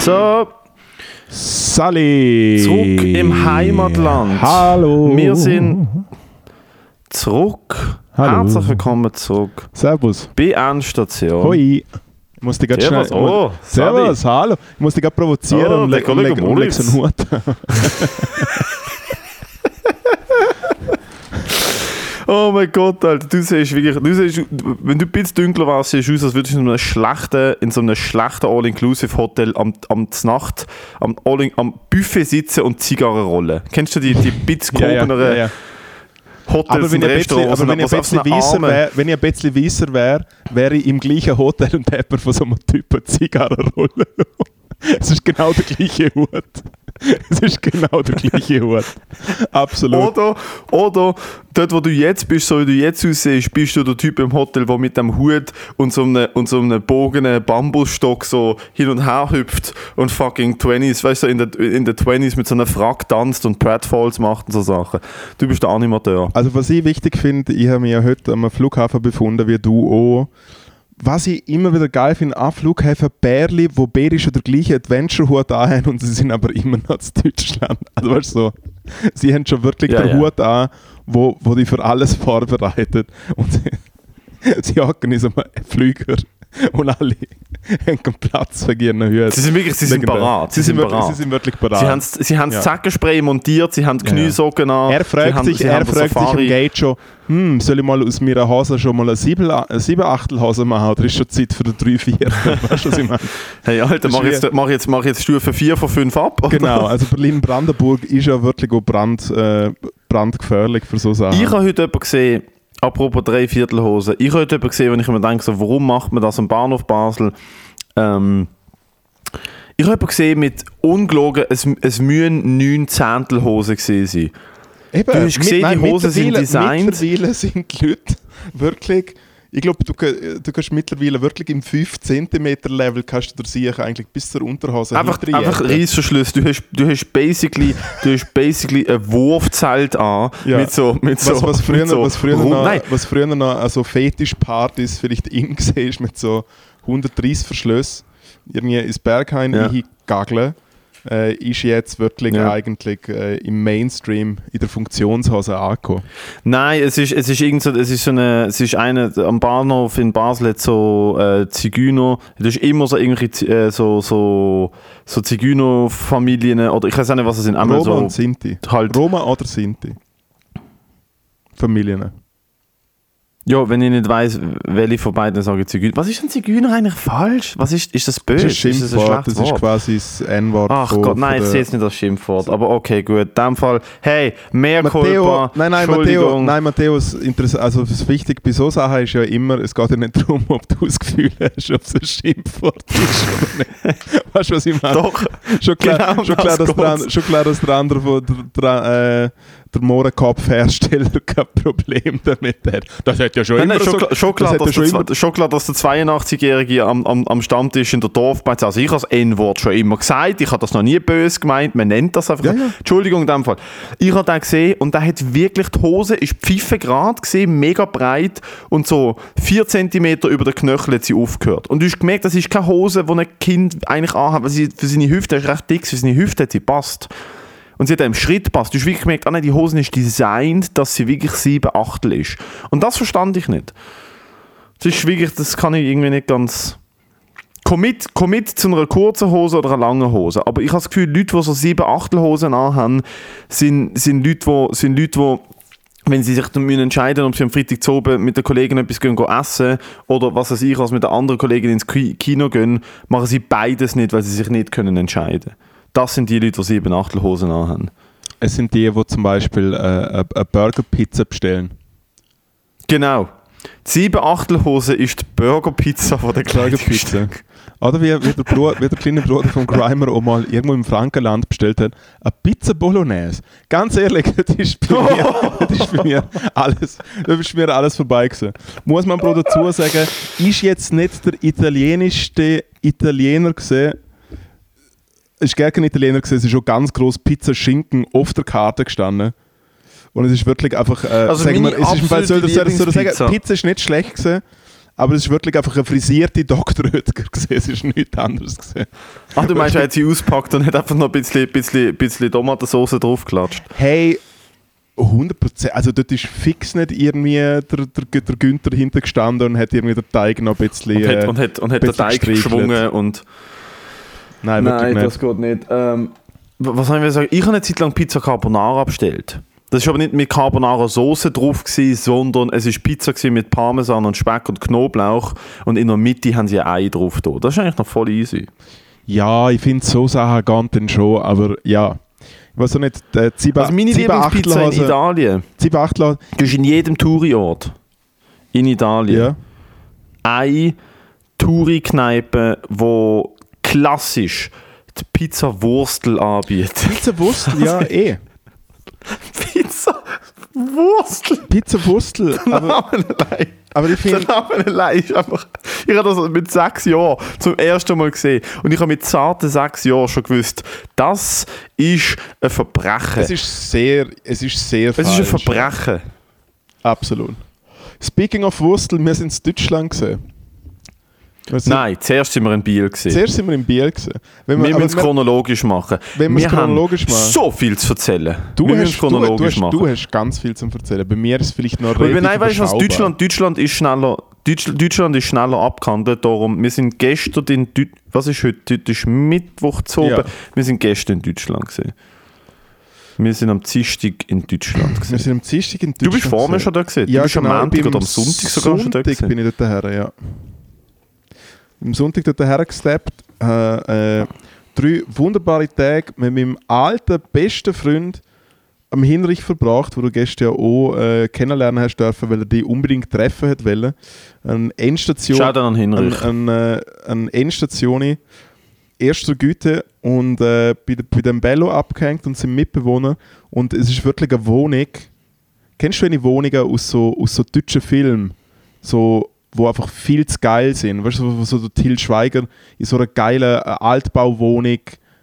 So, Sally! zurück im Heimatland. Hallo! Wir sind zurück. Hallo. Herzlich willkommen zurück Servus. bei Endstation. Hoi. Ich muss dich gerade schnell... oh, Servus, hallo. Ich muss dich gerade provozieren Oh, und der leg, leg, leg so einen Hut. Oh mein Gott, Alter, du siehst wirklich, du siehst, wenn du ein bisschen dunkler warst, siehst du aus, als würdest du in einem schlechten, in so einem schlechten All-Inclusive-Hotel am, am Nacht am, All am Buffet sitzen und Zigarren rollen. Kennst du die, die bisschen Ja, ja, ja, ja. Hotels Aber wenn und ich ein bisschen, aber wenn ich ein bisschen so weißer Armen- wäre, wenn ich ein bisschen weißer wäre, wäre ich im gleichen Hotel und hätte mir von so einem Typen Zigarren rollen. Es ist genau der gleiche Hut. Es ist genau der gleiche Hut. Absolut. Oder, oder dort, wo du jetzt bist, so wie du jetzt aussiehst, bist du der Typ im Hotel, der mit dem Hut und so einem, und so einem bogenen Bambusstock so hin und her hüpft und fucking 20s, weißt du, in den in der 20s mit so einer Frack tanzt und Pratfalls macht und so Sachen. Du bist der Animateur. Also was ich wichtig finde, ich habe mich ja heute am Flughafen befunden, wie du auch. Was ich immer wieder geil finde, an Flughäfen Bärli, wo beide schon der gleiche Adventure-Hut haben und sie sind aber immer noch zu Deutschland. Also weißt du so, sie haben schon wirklich Ja, den ja. Hut an, wo, wo die für alles vorbereitet. Und sie, sie hocken in so einem Flüger und alle haben keinen Platz für ihren Hut. Sie sind wirklich, sie sind parat. Sie, sind wirklich, parat. sie sind wirklich parat. Sie haben, sie haben Ja. das Zackenspray montiert, sie haben die Ja, ja. Kniesocken an. Er sie fragt sich, sie er haben den fragt sich Safari- Gate schon, hm, soll ich mal aus meiner Hose schon mal eine 7 eine 7 Achtel Hose machen oder ist schon Zeit für eine 3 4? weißt du, was ich meine? Hey, Alter, mach jetzt, mach, jetzt, mach jetzt Stufe 4 von 5 ab. oder? Genau, also Berlin-Brandenburg ist ja wirklich auch brand, äh, brandgefährlich für so Sachen. Ich habe heute jemanden gesehen, apropos Dreiviertelhose, ich habe heute jemanden gesehen, wenn ich mir denke, so, warum macht man das am Bahnhof Basel? Ähm, ich habe jemanden gesehen mit ungelogen, es, es müssen 9 Zehntelhosen gesehen sein. Eben, du hast gesehen, die Hosen sind designt. Mittlerweile sind die Leute wirklich, ich glaube, du, du kannst mittlerweile wirklich im 5 cm Level kannst du sicher eigentlich bis zur Unterhose Einfach, einfach Reissverschluss. Du hast, du hast basically, du hast basically ein Wurfzelt an Ja. mit so, mit so, was, was, früher, mit so was, früher noch, Nein, was früher noch also Fetischpartys vielleicht in gesehen ist mit so 130 Verschlüssen, irgendwie ins Berghain Ja. eingageln, äh, ist jetzt wirklich Ja. eigentlich äh, im Mainstream in der Funktionshose angekommen. Nein, es ist, es ist irgend so, es ist so eine, es ist eine, am Bahnhof in Basel hat so äh, Zigeuner, du hast immer so irgendwelche, äh, so, so, so Zigeuner-Familien, oder ich weiß auch nicht, was es sind, Roma so, und Sinti. halt, Roma oder Sinti. Familien. Ja, wenn ich nicht weiss, welche von beiden sage Zigeuner. Was ist denn Zigeuner eigentlich falsch? Was ist, ist das Das böse? ist ein Ist das ein Schimpfwort, das ist Wort? quasi das N-Wort. Ach von- Gott, nein, ich sehe jetzt nicht als Schimpfwort, aber okay, gut. In dem Fall, hey, mehr Matteo, nein, nein, Matteo, nein, Matteo, das also das Wichtige bei so Sachen ist ja immer, es geht ja nicht darum, ob du das Gefühl hast, ob es ein Schimpfwort ist oder nicht. Weißt du, was ich meine? Doch, Schon klar, Genau schon klar, das dass der, schon klar, dass der andere, von der, äh, der Mohrenkopfhersteller kein Problem damit hat. Das hat ja schon Nein, immer nein, schon, so... klar- schon, klar, das ja schon der, klar, dass der 82-Jährige am, am, am Stammtisch in der Dorfbeiz, also ich habe das N-Wort schon immer gesagt, ich habe das noch nie böse gemeint, man nennt das einfach. Ja, ja. Entschuldigung in dem Fall. Ich habe den gesehen und der hat wirklich, die Hose ist pfiffengrad gesehen, mega breit und so 4 cm über den Knöchel hat sie aufgehört. Und du hast gemerkt, das ist keine Hose, die ein Kind eigentlich anhat, weil sie für seine Hüfte, ist recht dick, für seine Hüfte hat sie passt. Und sie hat im Schritt gepasst. Du hast wirklich gemerkt, ah nein, die Hose ist designt, dass sie wirklich 7 Achtel ist. Und das verstand ich nicht. Das ist wirklich, das kann ich irgendwie nicht ganz. Commit, commit zu einer kurzen Hose oder einer langen Hose. Aber ich habe das Gefühl, Leute, die so 7 Achtel Hosen anhaben, sind, sind Leute, die, sind Leute, die wenn sie sich dann entscheiden ob sie am Freitag zu oben mit den Kollegen etwas gehen, gehen essen oder was weiß ich, was mit der anderen Kollegin ins Ki- Kino gehen, machen sie beides nicht, weil sie sich nicht können entscheiden Das sind die Leute, die sieben Achtelhosen anhaben. Es sind die, die zum Beispiel äh, eine Burger-Pizza bestellen. Genau. Die sieben Achtelhose ist die Burgerpizza von der Burgerpizza. Oder wie, wie, der Bruder, wie der kleine Bruder von Grimer auch mal irgendwo im Frankenland bestellt hat, eine Pizza Bolognese. Ganz ehrlich, das ist bei mir, das ist bei mir alles, das ist mir alles vorbei gewesen. Muss man auch dazu sagen, ist jetzt nicht der italienischste Italiener gesehen, ist gar kein Italiener gesehen, es ist schon ganz groß Pizza Schinken auf der Karte gestanden. Und es ist wirklich einfach, äh, Also sagen wir, es ist im Fall, soll, soll, sagen. Pizza ist nicht schlecht gewesen, aber es ist wirklich einfach eine frisierte Dr. Oetker gesehen. Es ist nichts anderes gesehen. Ach, du meinst, er hat sie auspackt und hat einfach noch ein bisschen, bisschen, bisschen Tomatensauce draufgeklatscht? Hey, 100%. Also dort ist fix nicht irgendwie der, der, der Günther hintergestanden und hat irgendwie den Teig noch ein bisschen... Und hat, äh, und hat, und hat den Teig geschwungen und... Nein, wirklich Nein, nicht. das geht nicht. Ähm, was soll ich sagen? Ich habe eine Zeit lang Pizza Carbonara bestellt. Das war aber nicht mit Carbonara Soße drauf, gewesen, sondern es war Pizza mit Parmesan und Speck und Knoblauch und in der Mitte haben sie ein Ei drauf. Da. Das ist eigentlich noch voll easy. Ja, ich finde so Sachen gehen dann schon, aber ja. Ich weiß auch nicht, der Ziba, Also meine Ziba Lieblingspizza in Italien, Ziba Achtelhase- das ist in jedem Touri-Ort in Italien ja. eine Touri-Kneipe, wo klassisch die Pizza Wurstel anbietet. Pizza Wurstel, ja eh. Pizza Wurstel? Pizza Wurstel, aber, Name allein. aber ich Der finde, Name allein ist einfach. Ich habe das mit sechs Jahren zum ersten Mal gesehen. Und ich habe mit zarten sechs Jahren schon gewusst, das ist ein Verbrechen. es ist sehr, es ist sehr Es ist ein falsch. Verbrechen. Absolut. Speaking of Wurstel, wir sind in Deutschland gesehen. Wir sind- Nein, zuerst sind wir in Biel gesehen. Zuerst sind wir in Biel gesehen. Wenn wir aber müssen es chronologisch machen. Wenn wir es haben chronologisch machen. so viel zu erzählen. du, wir hast, chronologisch du, du, hast, machen. du hast ganz viel zu erzählen. Bei mir ist es vielleicht noch relativ nein, weißt du was? Deutschland, Deutschland ist schneller. Deutsch, Deutschland ist schneller abgehandelt. Darum, wir sind gestern in Deutschland. Was ist heute? Heute ist Mittwoch zu oben. Ja. Wir sind gestern in Deutschland gesehen. Wir sind am Dienstag in Deutschland Wir gesehen. sind am Dienstag in Du Deutschland. bist vor mir gesehen. schon da gesehen. Ja, du bist genau, am Montag oder am Sonntag sogar schon da Sonntag gewesen. bin ich dort her, ja. Am Sonntag dort hergesteppt. Äh, äh, drei wunderbare Tage mit meinem alten, besten Freund am Hinrich verbracht, wo du gestern ja auch äh, kennenlernen hast dürfen, weil er dich unbedingt treffen hat wollen. Eine Endstation. Schau dann an Hinrich. Äh, an Endstation erster Güte und äh, bei, bei dem Bello abgehängt und sind Mitbewohner. Und es ist wirklich eine Wohnung. Kennst du eine Wohnungen aus so, aus so deutschen Filmen? So, wo einfach viel zu geil sind. Weißt du, so der Till Schweiger in so einer geilen äh, Altbauwohnung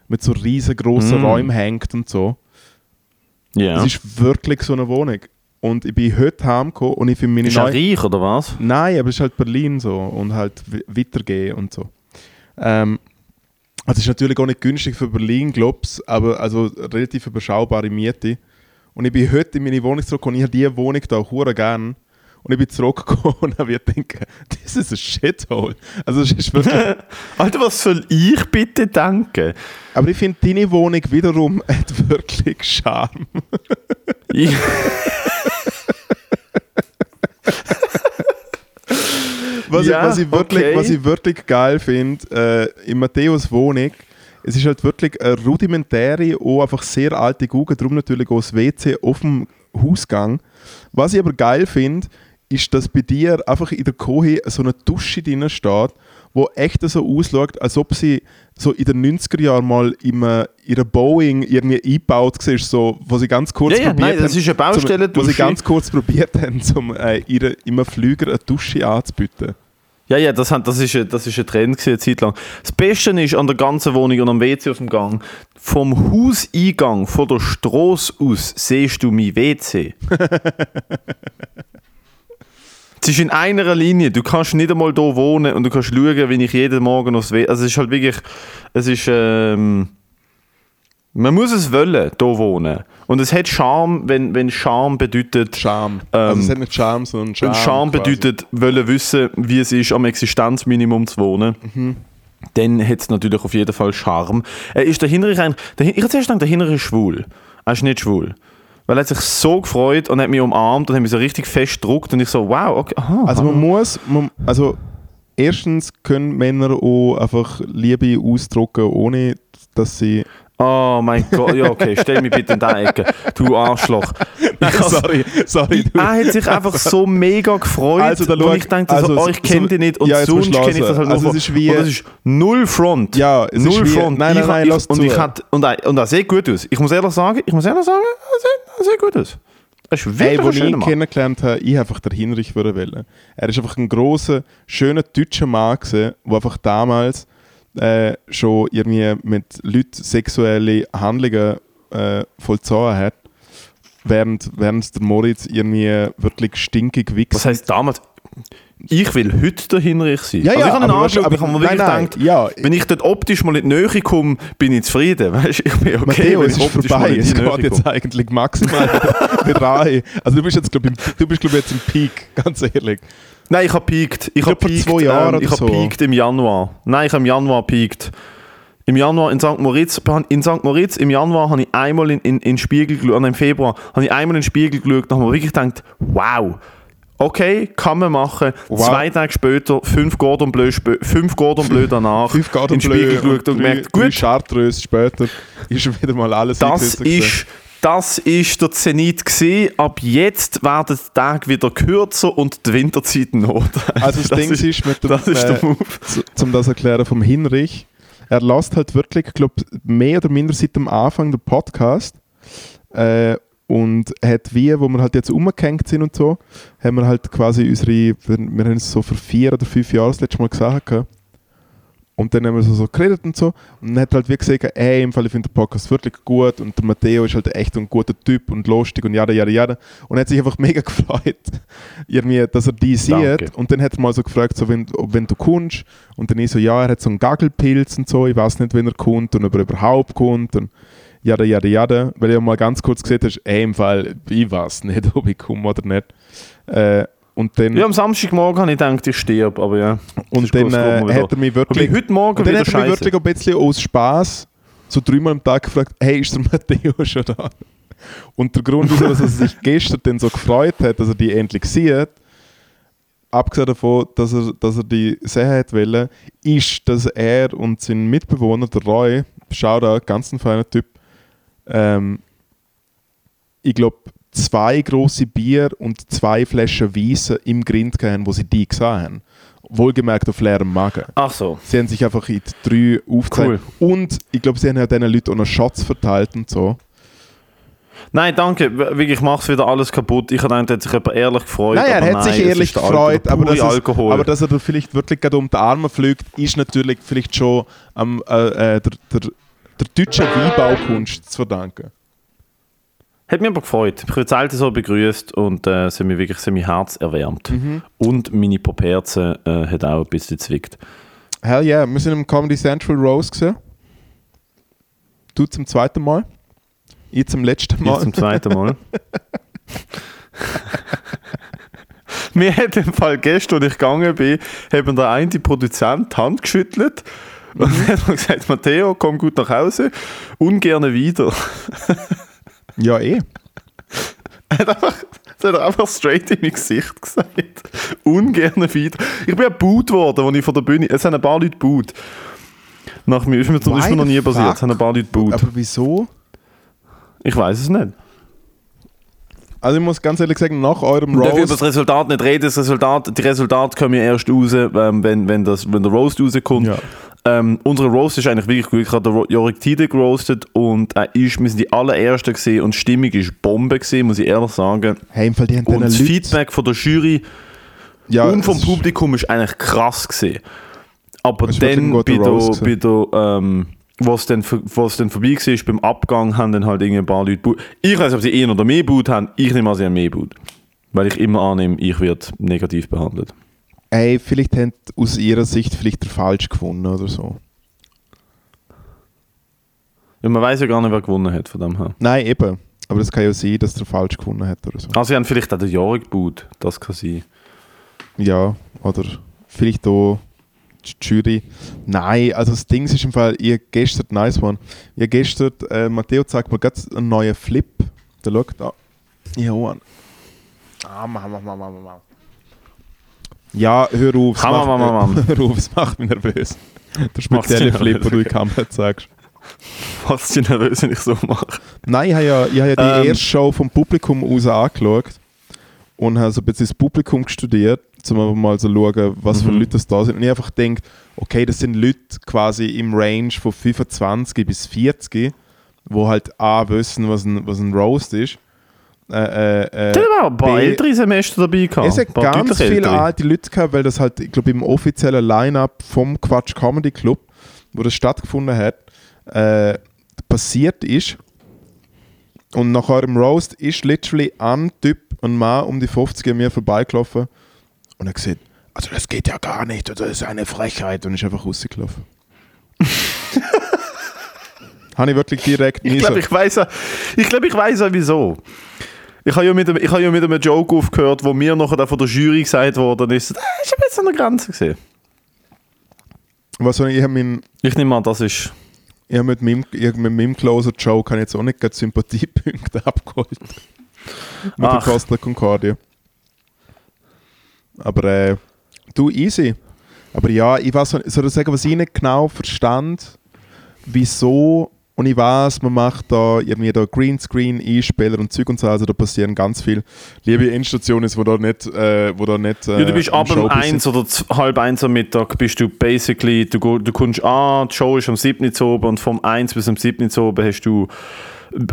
mit so riesengroßen Mm. Räumen hängt und so. Ja. Es ist wirklich so eine Wohnung. Und ich bin heute heimgekommen und ich finde meine Ist er reich oder was? Nein, aber es ist halt Berlin so und halt weitergehen und so. Ähm, also es ist natürlich auch nicht günstig für Berlin, glaub's, aber also relativ überschaubare Miete. Und ich bin heute in meine Wohnung zurück und ich habe diese Wohnung da auch hure gern. Und ich bin zurückgekommen und habe gedacht, das ist ein Shithole. Also es ist wirklich... Alter, was soll ich bitte denken? aber ich finde, deine Wohnung wiederum hat wirklich Charme. Ich, Was, Ja, ich, was, ich, wirklich, okay. was ich wirklich geil finde, äh, in Matthäus Wohnung, es ist halt wirklich eine rudimentäre, auch einfach sehr alte Google, darum natürlich auch das WC auf dem Hausgang. Was ich aber geil finde, ist, dass bei dir einfach in der Kohe so eine Dusche drin steht, wo echt so ausschaut, als ob sie so in den 90er Jahren mal in einer Boeing irgendwie eingebaut war, so, wo sie ganz kurz Ja, ja, probiert nein, das haben, ist eine Baustelle, zum, wo sie ganz kurz probiert haben, um äh, ihre, im Flüger eine Dusche anzubieten. ja, ja, das, hat- das, ist, ein- das ist ein Trend gewesen, eine Zeit lang. Das Beste ist an der ganzen Wohnung und am WC auf dem Gang, vom Hauseingang, von der Straße aus, siehst du mein WC. Es ist in einer Linie. Du kannst nicht einmal hier wohnen und du kannst schauen, wenn ich jeden Morgen aufs WC. Also es ist halt wirklich. Es ist. Ähm, man muss es wollen, hier wohnen. Und es hat Charme, wenn, wenn Charme bedeutet. Charme. Ähm, also es hat nicht Charme, sondern Charme. Und Charme quasi. bedeutet, wollen wissen, wie es ist, am Existenzminimum zu wohnen. Mhm. Dann hat es natürlich auf jeden Fall Charme. Äh, ist der Hinrich ein. Der, ich habe zuerst gedacht, der Hinrich ist schwul. Er ist nicht schwul. Weil er hat sich so gefreut und hat mich umarmt und hat mich so richtig fest gedruckt und ich so, wow, okay, aha. Also man muss, man, also erstens können Männer auch einfach Liebe ausdrücken, ohne dass sie... Oh mein Gott, ja okay, stell mich bitte in die Ecke, du Arschloch. Has- sorry, sorry. Du. er hat sich einfach so mega gefreut, Also, da und ich dachte also, so, oh, ich kenne so- dich nicht und ja, sonst kenne ich das halt hören. nur Also, es ist wie- und das ist null Front. Ja, es null ist wie- Front. Nein, nein, ich, nein, ich, lass und zu. ich hat, und, er, und er sieht gut aus. Ich muss ehrlich sagen, ich muss ehrlich sagen, er sieht, gut aus. Er ist wirklich wo ein ich ihn Mann. kennengelernt habe, ich einfach der Hinrich wollen wollen. Er ist einfach ein großer, schöner deutscher Mann gewesen, der einfach damals äh, schon irgendwie mit Leuten sexuelle Handlungen äh, vollzogen hat, während, während der Moritz irgendwie wirklich stinkig Was wichst. heißt damals? ich will heute der Hinrich sein. Ja, also ja, ich habe aber weißt du, angeschaut, ich habe mir aber- wirklich nein, nein, gedacht, ja. wenn ich dort optisch mal in die Nähe komme, bin ich zufrieden. Weißt du, ich bin okay, Matteo, es ich ist vorbei. Es geht jetzt komme. eigentlich maximal rein. Also du bist jetzt, glaube ich, glaub jetzt im Peak, ganz ehrlich. Nein, ich habe peaked. Ich habe peaked, zwei Jahren ähm, ich so. peaked im Januar. Nein, ich habe im Januar peaked. Im Januar in St. Moritz, in St. Moritz, im Januar habe ich einmal in, in, in Spiegel geschaut, nein, im Februar, habe ich einmal in den Spiegel geschaut und habe mir wirklich gedacht, wow, okay, kann man machen. Wow. Zwei Tage später, fünf Gordon Bleu, fünf Gordon Bleu danach, Fünf Garden in den Spiegel geschaut und drei, gemerkt, drei gut, Chartreuse später ist wieder mal alles das ist, das ist der Zenit gesehen. Ab jetzt werden die Tage wieder kürzer und die Winterzeit noch. Also das, Ding ist, mit dem, das ist der äh, Move. zu- zum das erklären vom Hinrich, er lasst halt wirklich, glaube mehr oder minder seit dem Anfang der Podcast äh, und hat wie, wo wir halt jetzt umgehängt sind und so, haben wir halt quasi unsere, wir, wir haben es so vor vier oder fünf Jahren das letzte Mal gesagt gehabt. Und dann haben wir so, so geredet und so. Und dann hat halt wie gesagt, ey, im Fall ich finde den Podcast wirklich gut. Und der Matteo ist halt echt ein guter Typ und lustig und jada, jada, jada. Und er hat sich einfach mega gefreut, irgendwie, dass er die Danke. sieht. Und dann hat er mal so gefragt, so, wenn, ob, wenn du kommst. Und dann ich so, ja, er hat so einen Gaggelpilz und so, ich weiß nicht, wenn er kommt und ob er überhaupt kommt und jada, jada, jada, weil ich mal ganz kurz gesagt hast, ey, im Fall, ich weiß nicht, ob ich komme oder nicht. Äh, und dann, Ja, am Samstagmorgen habe ich gedacht, ich sterbe, aber ja. und dann äh, hat er mich wirklich, heute Morgen und dann hat er mich wirklich ein bisschen aus Spaß so dreimal am Tag gefragt, hey, ist der Matteo schon da? Und der Grund, wieso dass er sich gestern dann so gefreut hat, dass er die endlich sieht, abgesehen davon, dass er, dass er die sehen hat wollen, ist, dass er und sein Mitbewohner, der Roy, Shoutout, ganz ein feiner Typ, ähm, ich glaube, zwei große Bier und zwei Flaschen Weisse im Grind haben, wo sie die gesehen haben. Wohlgemerkt auf leerem Magen. Ach so. Sie haben sich einfach in die drei aufgeteilt. Und ich glaube, sie haben ja diesen Leuten auch noch Shots verteilt und so. Nein, danke. Wirklich, ich mache es wieder alles kaputt. Ich habe hat sich jemand ehrlich gefreut. Nein, er hat nein, sich ehrlich gefreut, aber dass, es, aber dass er da vielleicht wirklich gerade um die Arme fliegt, ist natürlich vielleicht schon am, äh, äh, der, der, der deutschen Weinbaukunst zu verdanken. Hat mich aber gefreut. Ich werde selten so begrüßt und äh, es hat mich wirklich sehr mein Herz erwärmt. Mhm. Und meine Poperze äh, hat auch ein bisschen zwickt. Hell yeah, wir sind im Comedy Central Rose gesehen. Du zum zweiten Mal. Ich zum letzten Ich Mal. zum zweiten Mal. Mir hat im Fall gestern, als ich gegangen bin, haben der eine Produzent die Hand geschüttelt und Mhm. hat gesagt, Matteo, komm gut nach Hause, ungerne wieder. Ja, eh. Er hat einfach, das hat er einfach straight in mein Gesicht gesagt. Ungerne wieder. Ich bin ja boot worden, als ich von der Bühne. Es haben ein paar Leute boot. Nach mir ist mir, Why mir noch nie passiert. Es haben ein paar Leute boot. Aber wieso? Ich weiß es nicht. Also ich muss ganz ehrlich sagen, nach eurem Wir dürfen über Rose... das Resultat nicht reden. Das Resultat, die Resultate kommen ja erst raus, ähm, wenn, wenn, das, wenn der Roast rauskommt. Ja. Ähm, unsere Roast ist eigentlich wirklich gut. Ich habe den Jorik Tide geroastet und er ist, wir sind die allerersten gesehen und die Stimmung ist Bombe gesehen, muss ich ehrlich sagen. Hey, im Fall, die haben Und das Leuten- Feedback von der Jury ja, und vom Publikum ist eigentlich krass gesehen. Aber dann bei der, Roast bei der ähm, was dann, was dann vorbei war, beim Abgang haben dann halt ein paar Leute boot. Ich weiß nicht, ob sie einen oder mehr boot haben. Ich nehme an, sie haben mehr boot. Weil ich immer annehme, ich werde negativ behandelt. Ey, vielleicht haben aus ihrer Sicht vielleicht der falsch gefunden oder so. Ja, man weiß ja gar nicht, wer gewonnen hat von dem her. Nein, eben. Aber es kann ja sein, dass der falsch gefunden hat oder so. Also sie haben vielleicht auch den Jorik boot. Das kann sein. Ja, oder vielleicht auch Jury. Nein, also das Ding ist im Fall, ihr gestern, nice one, ihr gestern, äh, Matteo zeigt mir gerade einen neuen Flip. Der schaut da. Ja, an. Ah, mach, mach, mach, mach, mach. Ja, hör auf. es Ham, macht- ham, ham, ham. Hör auf, es macht mich nervös. Der spezielle Flip, den du in die. Kamera zeigst. Was dich nervös, wenn ich so mache. Nein, ich habe ja, ich habe ja die Ähm. erste Show vom Publikum aus angeschaut und habe so ein bisschen das Publikum studiert, um mal so zu schauen, was für Mhm. Leute das da sind. Und ich einfach denkt, okay, das sind Leute quasi im Range von 25 bis 40, wo halt A wissen, was ein, was ein Roast ist. Äh, äh, äh, Da waren ein paar B- ältere Semester dabei gehabt. es hat ganz viele ältere. alte Leute gehabt, weil das halt, ich glaube, im offiziellen Line-Up vom Quatsch Comedy Club, wo das stattgefunden hat, äh, passiert ist. Und nach eurem Roast ist literally ein Typ, ein Mann um die 50 an mir vorbeigelaufen Und er gesagt, also das geht ja gar nicht, oder das ist eine Frechheit. Und ist einfach rausgelaufen. Habe ich wirklich direkt nie Ich glaube, so. ich weiß ich glaube, ich weiß ja wieso. Ich habe ja, mit einem- ich habe ja mit einem Joke aufgehört, wo mir nachher von der Jury gesagt worden ist, das ist ein bisschen an der Grenze gesehen. Was soll ich, ich habe mein, Ich nehme an, das ist. ich hab mit meinem, ich, mit meinem Closer Joke habe ich jetzt auch nicht gerade Sympathiepunkte abgeholt. mit der Ach. Costa Concordia. Aber äh, du, easy. Aber ja, ich weiß, soll ich sagen, was ich nicht genau verstand, wieso, und ich weiß, man macht da irgendwie da Greenscreen, E-Spieler und Zeug und so, also da passieren ganz viel. Liebe Endstationen, wo da nicht, äh, wo da nicht. Äh, Ja, du bist im ab um eins oder halb eins am Mittag bist du basically, du, du kommst an, die Show ist am 7. Uhr oben und vom 1 bis am 7. Uhr oben hast du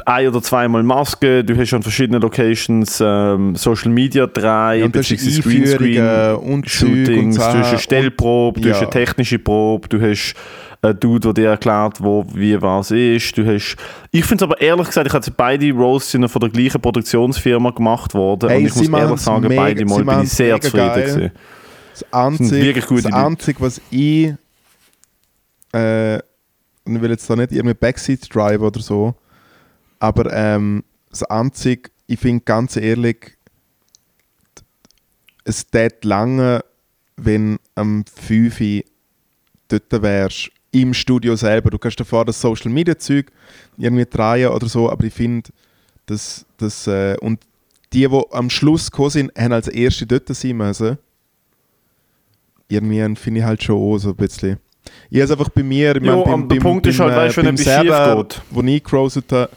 ein oder zweimal Maske, du hast an verschiedenen Locations ähm, Social Media drei, Ja, und du hast beziehungsweise Einführungen und Shootings, du hast eine Stellprobe, du und- hast ja. eine technische Probe, du hast einen Dude, der dir erklärt, wo, wie was ist. Du hast, ich finde es aber ehrlich gesagt, ich habe beide Roasts sind von der gleichen Produktionsfirma gemacht worden Hey, und ich muss ehrlich sagen, mega- beide Mal bin ich sehr zufrieden gewesen. Das Einzige, das. Einzige was ich. Äh, ich will jetzt da nicht irgendwie Backseat Drive oder so. Aber ähm, das Einzige, ich finde ganz ehrlich, es tät lange, wenn am 5 Uhr dort wärst, im Studio selber. Du kannst davor das Social Media Zeug irgendwie drehen oder so, aber ich finde, dass das. Äh, und die, die am Schluss gekommen sind, haben als Erste dort sein müssen. Irgendwie finde ich halt schon auch so ein bisschen. Ich habe es einfach bei mir, ich mein, aber der Punkt ist halt, weißt du, wenn beim etwas schief geht. wo ich gerostet habe,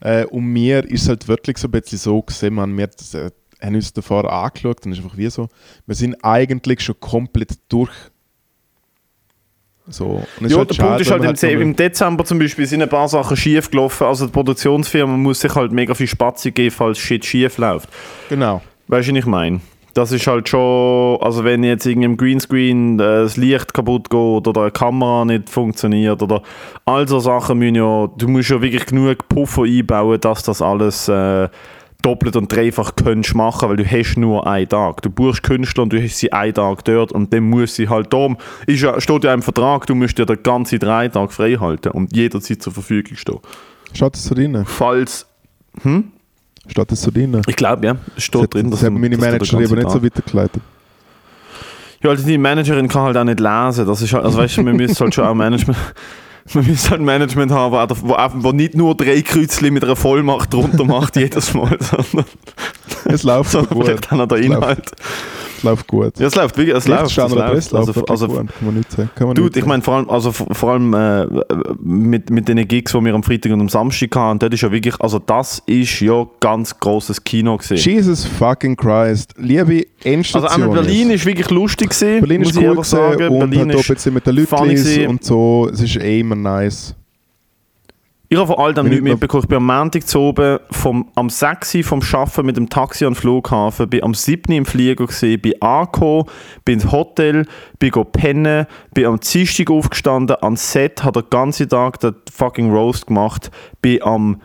äh, und mir ist es halt wirklich so ein bisschen so gesehen, man, wir das, äh, haben uns davor angeschaut und es ist einfach wie so, wir sind eigentlich schon komplett durch. So. Ja, halt der schade, Punkt ist halt, im, De im Dezember zum Beispiel sind ein paar Sachen schief gelaufen. Also die Produktionsfirma muss sich halt mega viel Spazi geben, falls Shit schief läuft. Genau. Weißt du, was ich meine? Das ist halt schon, also wenn jetzt irgendwie im Greenscreen äh, das Licht kaputt geht oder eine Kamera nicht funktioniert oder all so Sachen müssen ja, du musst ja wirklich genug Puffer einbauen, dass das alles äh, doppelt und dreifach könntest machen, weil du hast nur einen Tag. Du buchst Künstler und du hast sie einen Tag dort und dann muss sie halt darum, ist ja, steht ja im Vertrag, du musst dir den ganzen drei Tage frei halten und jederzeit zur Verfügung stehen. Steht das so drin? Falls, Steht das so drin? ich glaube ja, steht Das, drin, das du- meine Managerin aber ganzen nicht so weitergeleitet. Ja, also die Managerin kann halt auch nicht lesen. Das ist halt, also weißt du, man müsste halt schon auch Management. Man müsste halt Management haben, wo, wo, nicht nur drei Kreuzchen mit einer Vollmacht drunter macht jedes Mal, sondern, Es läuft so gut. vielleicht auch noch der Es läuft. Läuft gut. Ja, es läuft wirklich, es läuft. Es läuft. läuft Also, also, gut. Kann man nicht sagen. Kann man Dude, nicht ich meine, vor allem, also vor allem äh, mit, mit den Gigs, die wir am Freitag und am Samstag hatten, dort ist ja wirklich, also das ist ja ganz grosses Kino gesehen. Jesus fucking Christ. Liebe Also Endstation. auch Berlin ist wirklich lustig gesehen, Berlin muss ist ich cool ehrlich sagen. gewesen und Berlin hat ist ein bisschen mit den Leuten gewesen. und so. Es ist eh immer nice. Ich habe von all dem nichts mitbekommen. Ich bin am Montag zu oben vom, am 6 Uhr vom Arbeiten mit dem Taxi den Flughafen, bin am 7 Uhr im Flieger gewesen, bin angekommen, bin ins Hotel, bin pennen, bin am Dienstag aufgestanden, an Set, hat den ganzen Tag den fucking Roast gemacht, bin am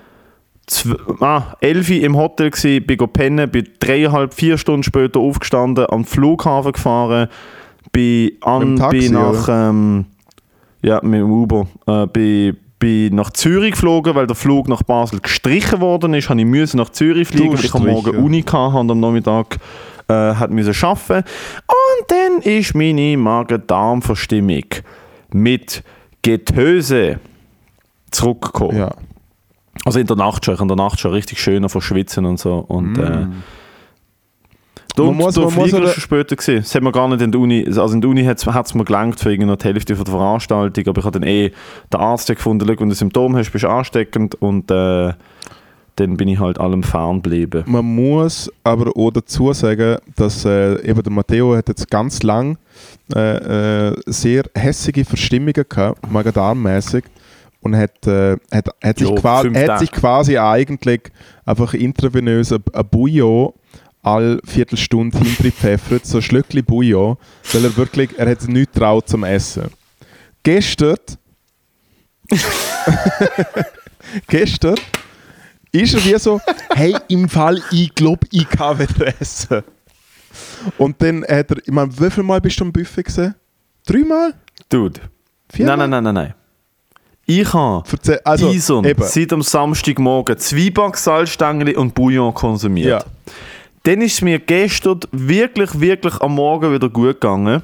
zw- ah, 11 Uhr im Hotel gewesen, bin pennen, bin dreieinhalb, vier Stunden später aufgestanden, am Flughafen gefahren, bin, an, Taxi, bin nach... Ähm, ja, mit dem Uber. Äh, bin, bin nach Zürich geflogen, weil der Flug nach Basel gestrichen worden ist. Habe ich müssen nach Zürich fliegen, weil ich am Morgen. Uni hatte und am Nachmittag äh, hat müssen arbeiten. Und dann ist meine Magen-Darm-Verstimmung mit Getöse zurückgekommen. Ja. Also in der Nacht schon. Ich in der Nacht schon richtig schön von Schwitzen und so. Und, äh, Man und muss- der man muss Flieger aber- ist schon später gesehen. Das hat man gar nicht in der Uni. Also in der Uni hat es mir gelangt für die Hälfte von der Veranstaltung, aber ich habe dann eh den Arzt gefunden, wenn du Symptome hast, bist du ansteckend und äh, dann bin ich halt allem ferngeblieben. Man muss aber auch dazu sagen, dass äh, eben der Matteo hat jetzt ganz lang äh, äh, sehr hässige Verstimmungen gehabt, magen-darm-mäßig und hat, äh, hat, hat, sich Jo, qua- fünf hat sich quasi eigentlich einfach intravenös ein ein Bouillon alle Viertelstunde hintergepfeffert, so ein Schlückchen Bouillon, weil er wirklich, er hat nichts traut zum Essen. Gestern gestern ist er wie so, hey, im Fall, ich glaube, ich kann wieder essen. Und dann hat er, ich meine, wie viel Mal bist du am Buffet gesehen? Dreimal? Dude. Viermal? Nein, nein, nein, nein, nein. Ich habe also, Ison seit am Samstagmorgen Zwieback, Salzstängel und Bouillon konsumiert. Ja. Dann ist es mir gestern wirklich, wirklich am Morgen wieder gut gegangen.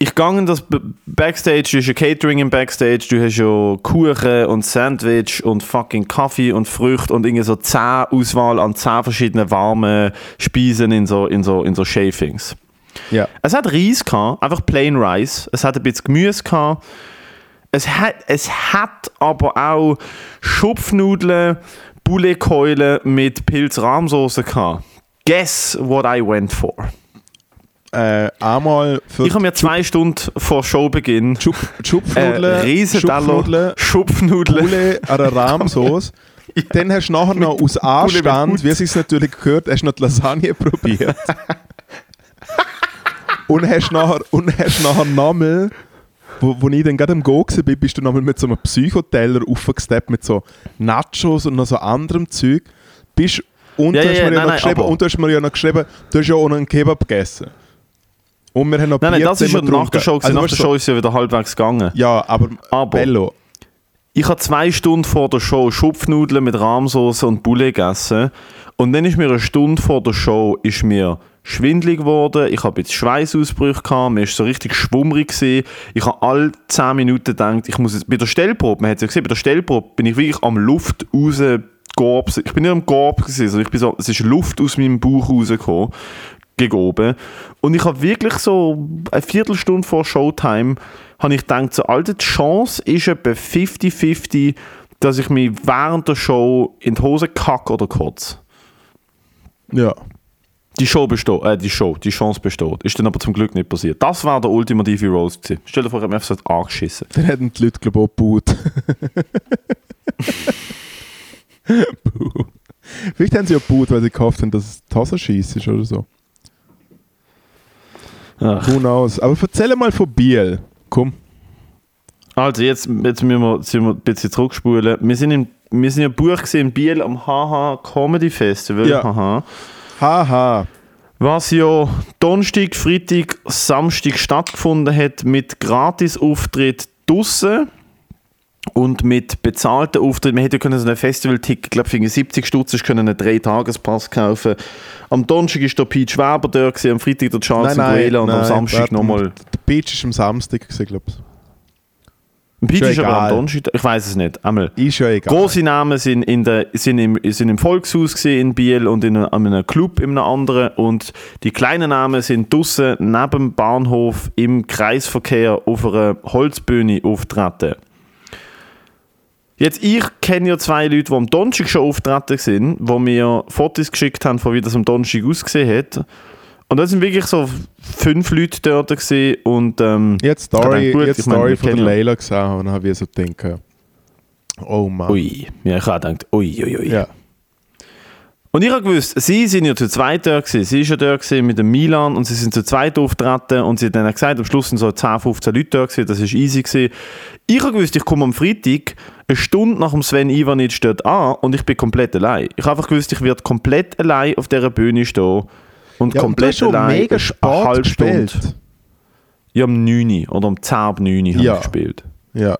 Ich gehe in das Backstage, du hast ja Catering im Backstage, du hast ja Kuchen und Sandwich und fucking Kaffee und Früchte und irgendwie so 10 Auswahl an 10 verschiedenen warmen Speisen in so, in so, in so Shavings. Ja. Es hat Reis gehabt, einfach plain Rice. Es hat ein bisschen Gemüse gehabt. Es hat, es hat aber auch Schupfnudeln, Bouletkeulen mit Pilz-Rahmsoße gehabt. Guess what I went for? Äh, einmal für Ich habe mir zwei Stunden vor Showbeginn Schub, äh, Schupfnudeln, Riesenteller, Schupfnudeln, Schupfnudeln. Bulle an der Rahmsauce. Dann hast du nachher noch aus Anstand, wie es sich natürlich gehört, hast du noch die Lasagne probiert. und hast nachher, und hast nachher nochmal, wo, wo ich dann gerade am Go war, bist du nochmal mit so einem Psychoteller aufgesteppt mit so Nachos und noch so anderem Zeug. Bist, und, Ja, du ja, hast ja, nein, noch nein, aber- und du hast mir ja noch geschrieben, du hast ja auch noch einen Kebab gegessen. Und wir haben noch Nein, nein, das ist ja nach der. Show. Also, nach der Show ist ja wieder halbwegs gegangen. Ja, aber, Aber- Bello. Ich habe zwei Stunden vor der Show Schupfnudeln mit Rahmsoße und Bulle gegessen. Und dann ist mir eine Stunde vor der Show ist mir schwindlig geworden. Ich habe jetzt Schweißausbrüche gehabt. Mir ist so richtig schwummrig gewesen. Ich habe alle 10 Minuten gedacht, ich muss jetzt, bei der Stellprobe, man hat es ja gesehen, bei der Stellprobe bin ich wirklich am Luft raus. Ich bin nicht am Gorb gewesen, also ich bin so, es ist Luft aus meinem Bauch rausgekommen gegen oben. Und ich habe wirklich so eine Viertelstunde vor Showtime habe ich gedacht, so, Alter, die Chance ist etwa 50-50, dass ich mich während der Show in die Hose kacke oder kotze. Ja. Die Show besteht, äh, die Show, die Chance besteht. Ist dann aber zum Glück nicht passiert. Das war der ultimative Roast gewesen. Stell dir vor, ich habe mich einfach so angeschissen. Dann hätten die Leute, glaube ich, auch. Vielleicht haben sie ja gebaut, weil sie gehofft haben, dass es Tassenscheiss ist oder so. Ach. Who knows. Aber erzähl mal von Biel. Komm. Also, jetzt, jetzt müssen wir, sind wir ein bisschen zurückspulen. Wir sind, in, wir sind ja Buch gesehen in Biel am HH Comedy Festival. Ja. Haha. Haha. Was ja Donnerstag, Freitag, Samstag stattgefunden hat mit Gratis-Auftritt draussen und mit bezahlten Auftritt. Man hätte ja können so einen Festival-Ticket, ich glaube, für 70 Stutz können einen Drei-Tages-Pass kaufen. Am Donnerstag war der Pete Schweber da, gewesen, am Freitag der Charles Duela und am Samstag nochmal. Der Beach ist am Samstag, glaube ich. Pete Ist aber am. Donnerstag, ich weiß es nicht. Einmal. Ist ja egal. Große Namen sind, in der, sind, im, sind im Volkshaus in Biel und in einem, Club in einem anderen. Und die kleinen Namen sind draussen neben dem Bahnhof im Kreisverkehr auf einer Holzbühne auftreten. Jetzt, ich kenne ja zwei Leute, die am Donnerstag schon auftreten sind, die mir Fotos geschickt haben, von wie das am Donnerstag ausgesehen hat. Und da sind wirklich so fünf Leute dort gewesen und ähm, Jetzt Ich Story, gut, jetzt ich meine, Story wir von der Leila gesehen und dann habe ich so gedacht, oh Mann. ui. Ja, ich habe gedacht, ui, ui, ui. Ja. Und ich habe gewusst, sie sind ja zu zweit da gewesen. Sie ist ja da gewesen mit dem Milan und sie sind zu zweit auftreten und sie hat dann gesagt, am Schluss sind so 10, 15 Leute da gewesen. Das ist easy gewesen. Ich habe gewusst, ich komme am Freitag eine Stunde nach dem Sven Ivanic dort an und ich bin komplett allein. Ich habe einfach gewusst, ich werde komplett allein auf dieser Bühne stehen und Ja, und komplett schon allein mega eine halbe gespielt. Stunde. Ja, um 9 Uhr oder um 10 ab 9 Uhr habe Ja. ich gespielt. Ja.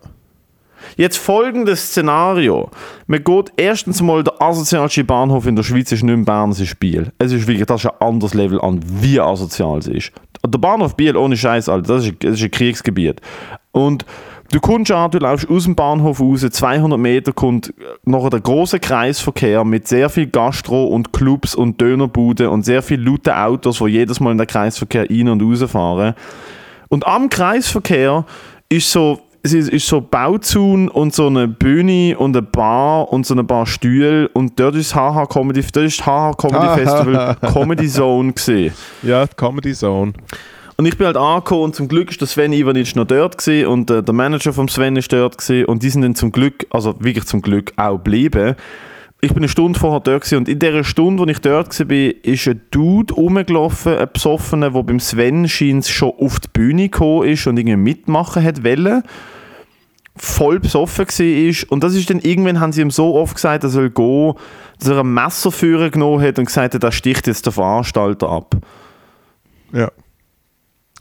Jetzt folgendes Szenario. Man geht erstens mal, der asozialste Bahnhof in der Schweiz ist nicht mehr Bern, es ist Biel. Es ist wirklich, das ist ein anderes Level an, wie asozial es ist. Der Bahnhof Biel, ohne Scheiß, Alter, das ist, das ist ein Kriegsgebiet. Und du kommst an, du laufst aus dem Bahnhof raus, 200 Meter kommt noch der große Kreisverkehr mit sehr viel Gastro und Clubs und Dönerbuden und sehr viel lauten Autos, die jedes Mal in den Kreisverkehr rein und raus fahren. Und am Kreisverkehr ist so, es ist, ist so Bauzaun und so eine Bühne und eine Bar und so ein paar Stühle und dort ist HH Comedy, dort ist HH Comedy Festival Comedy Zone gesehen. Ja, Comedy Zone. Und ich bin halt angekommen und zum Glück ist der Sven Ivanic noch dort gewesen und äh, der Manager vom Sven ist dort gewesen und die sind dann zum Glück, also wirklich zum Glück auch geblieben. Ich bin eine Stunde vorher dort gewesen und in dieser Stunde, wo ich dort war, ist ein Dude rumgelaufen, ein Besoffener, der beim Sven scheint schon auf die Bühne gekommen ist und irgendwie mitmachen hat wollen. voll besoffen war. Und das ist dann irgendwann haben sie ihm so oft gesagt, er soll gehen, dass er ein Messer führen genommen hat und gesagt hat, er sticht jetzt den Veranstalter ab. Ja.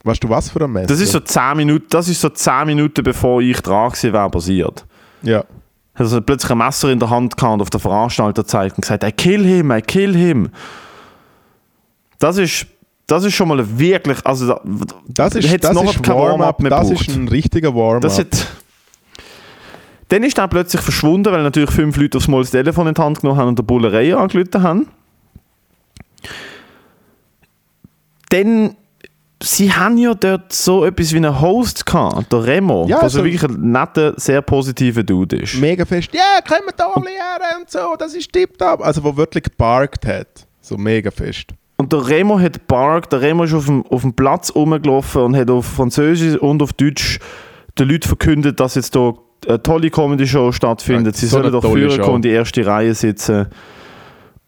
Weißt du, was für ein Messer? Das ist so 10 Minuten, das ist so 10 Minuten bevor ich dran war, passiert. Ja. Hat er plötzlich ein Messer in der Hand gehabt und auf den Veranstalter gezeigt und gesagt, I kill him, I kill him. Das ist, das ist schon mal wirklich, also da, Das da ist, das noch ist Warm-up, das gebraucht. ist ein richtiger Warm-up. Dann ist er plötzlich verschwunden, weil natürlich fünf Leute aufs Mal das Telefon in die Hand genommen haben und der Bullerei angerufen haben. Dann, sie haben ja dort so etwas wie einen Host gehabt, der Remo, Ja, was also- wirklich ein netter, sehr positiver Dude ist. mega fest, ja, kommen wir da alle her und so, das ist tipptopp. Also, wo wirklich geparkt hat. So mega fest. Und der Remo hat Park, der Remo ist auf dem, auf dem Platz rumgelaufen und hat auf Französisch und auf Deutsch den Leuten verkündet, dass jetzt hier eine tolle Comedy-Show stattfindet. Ja, Sie so sollen doch Show. kommen und die erste Reihe sitzen.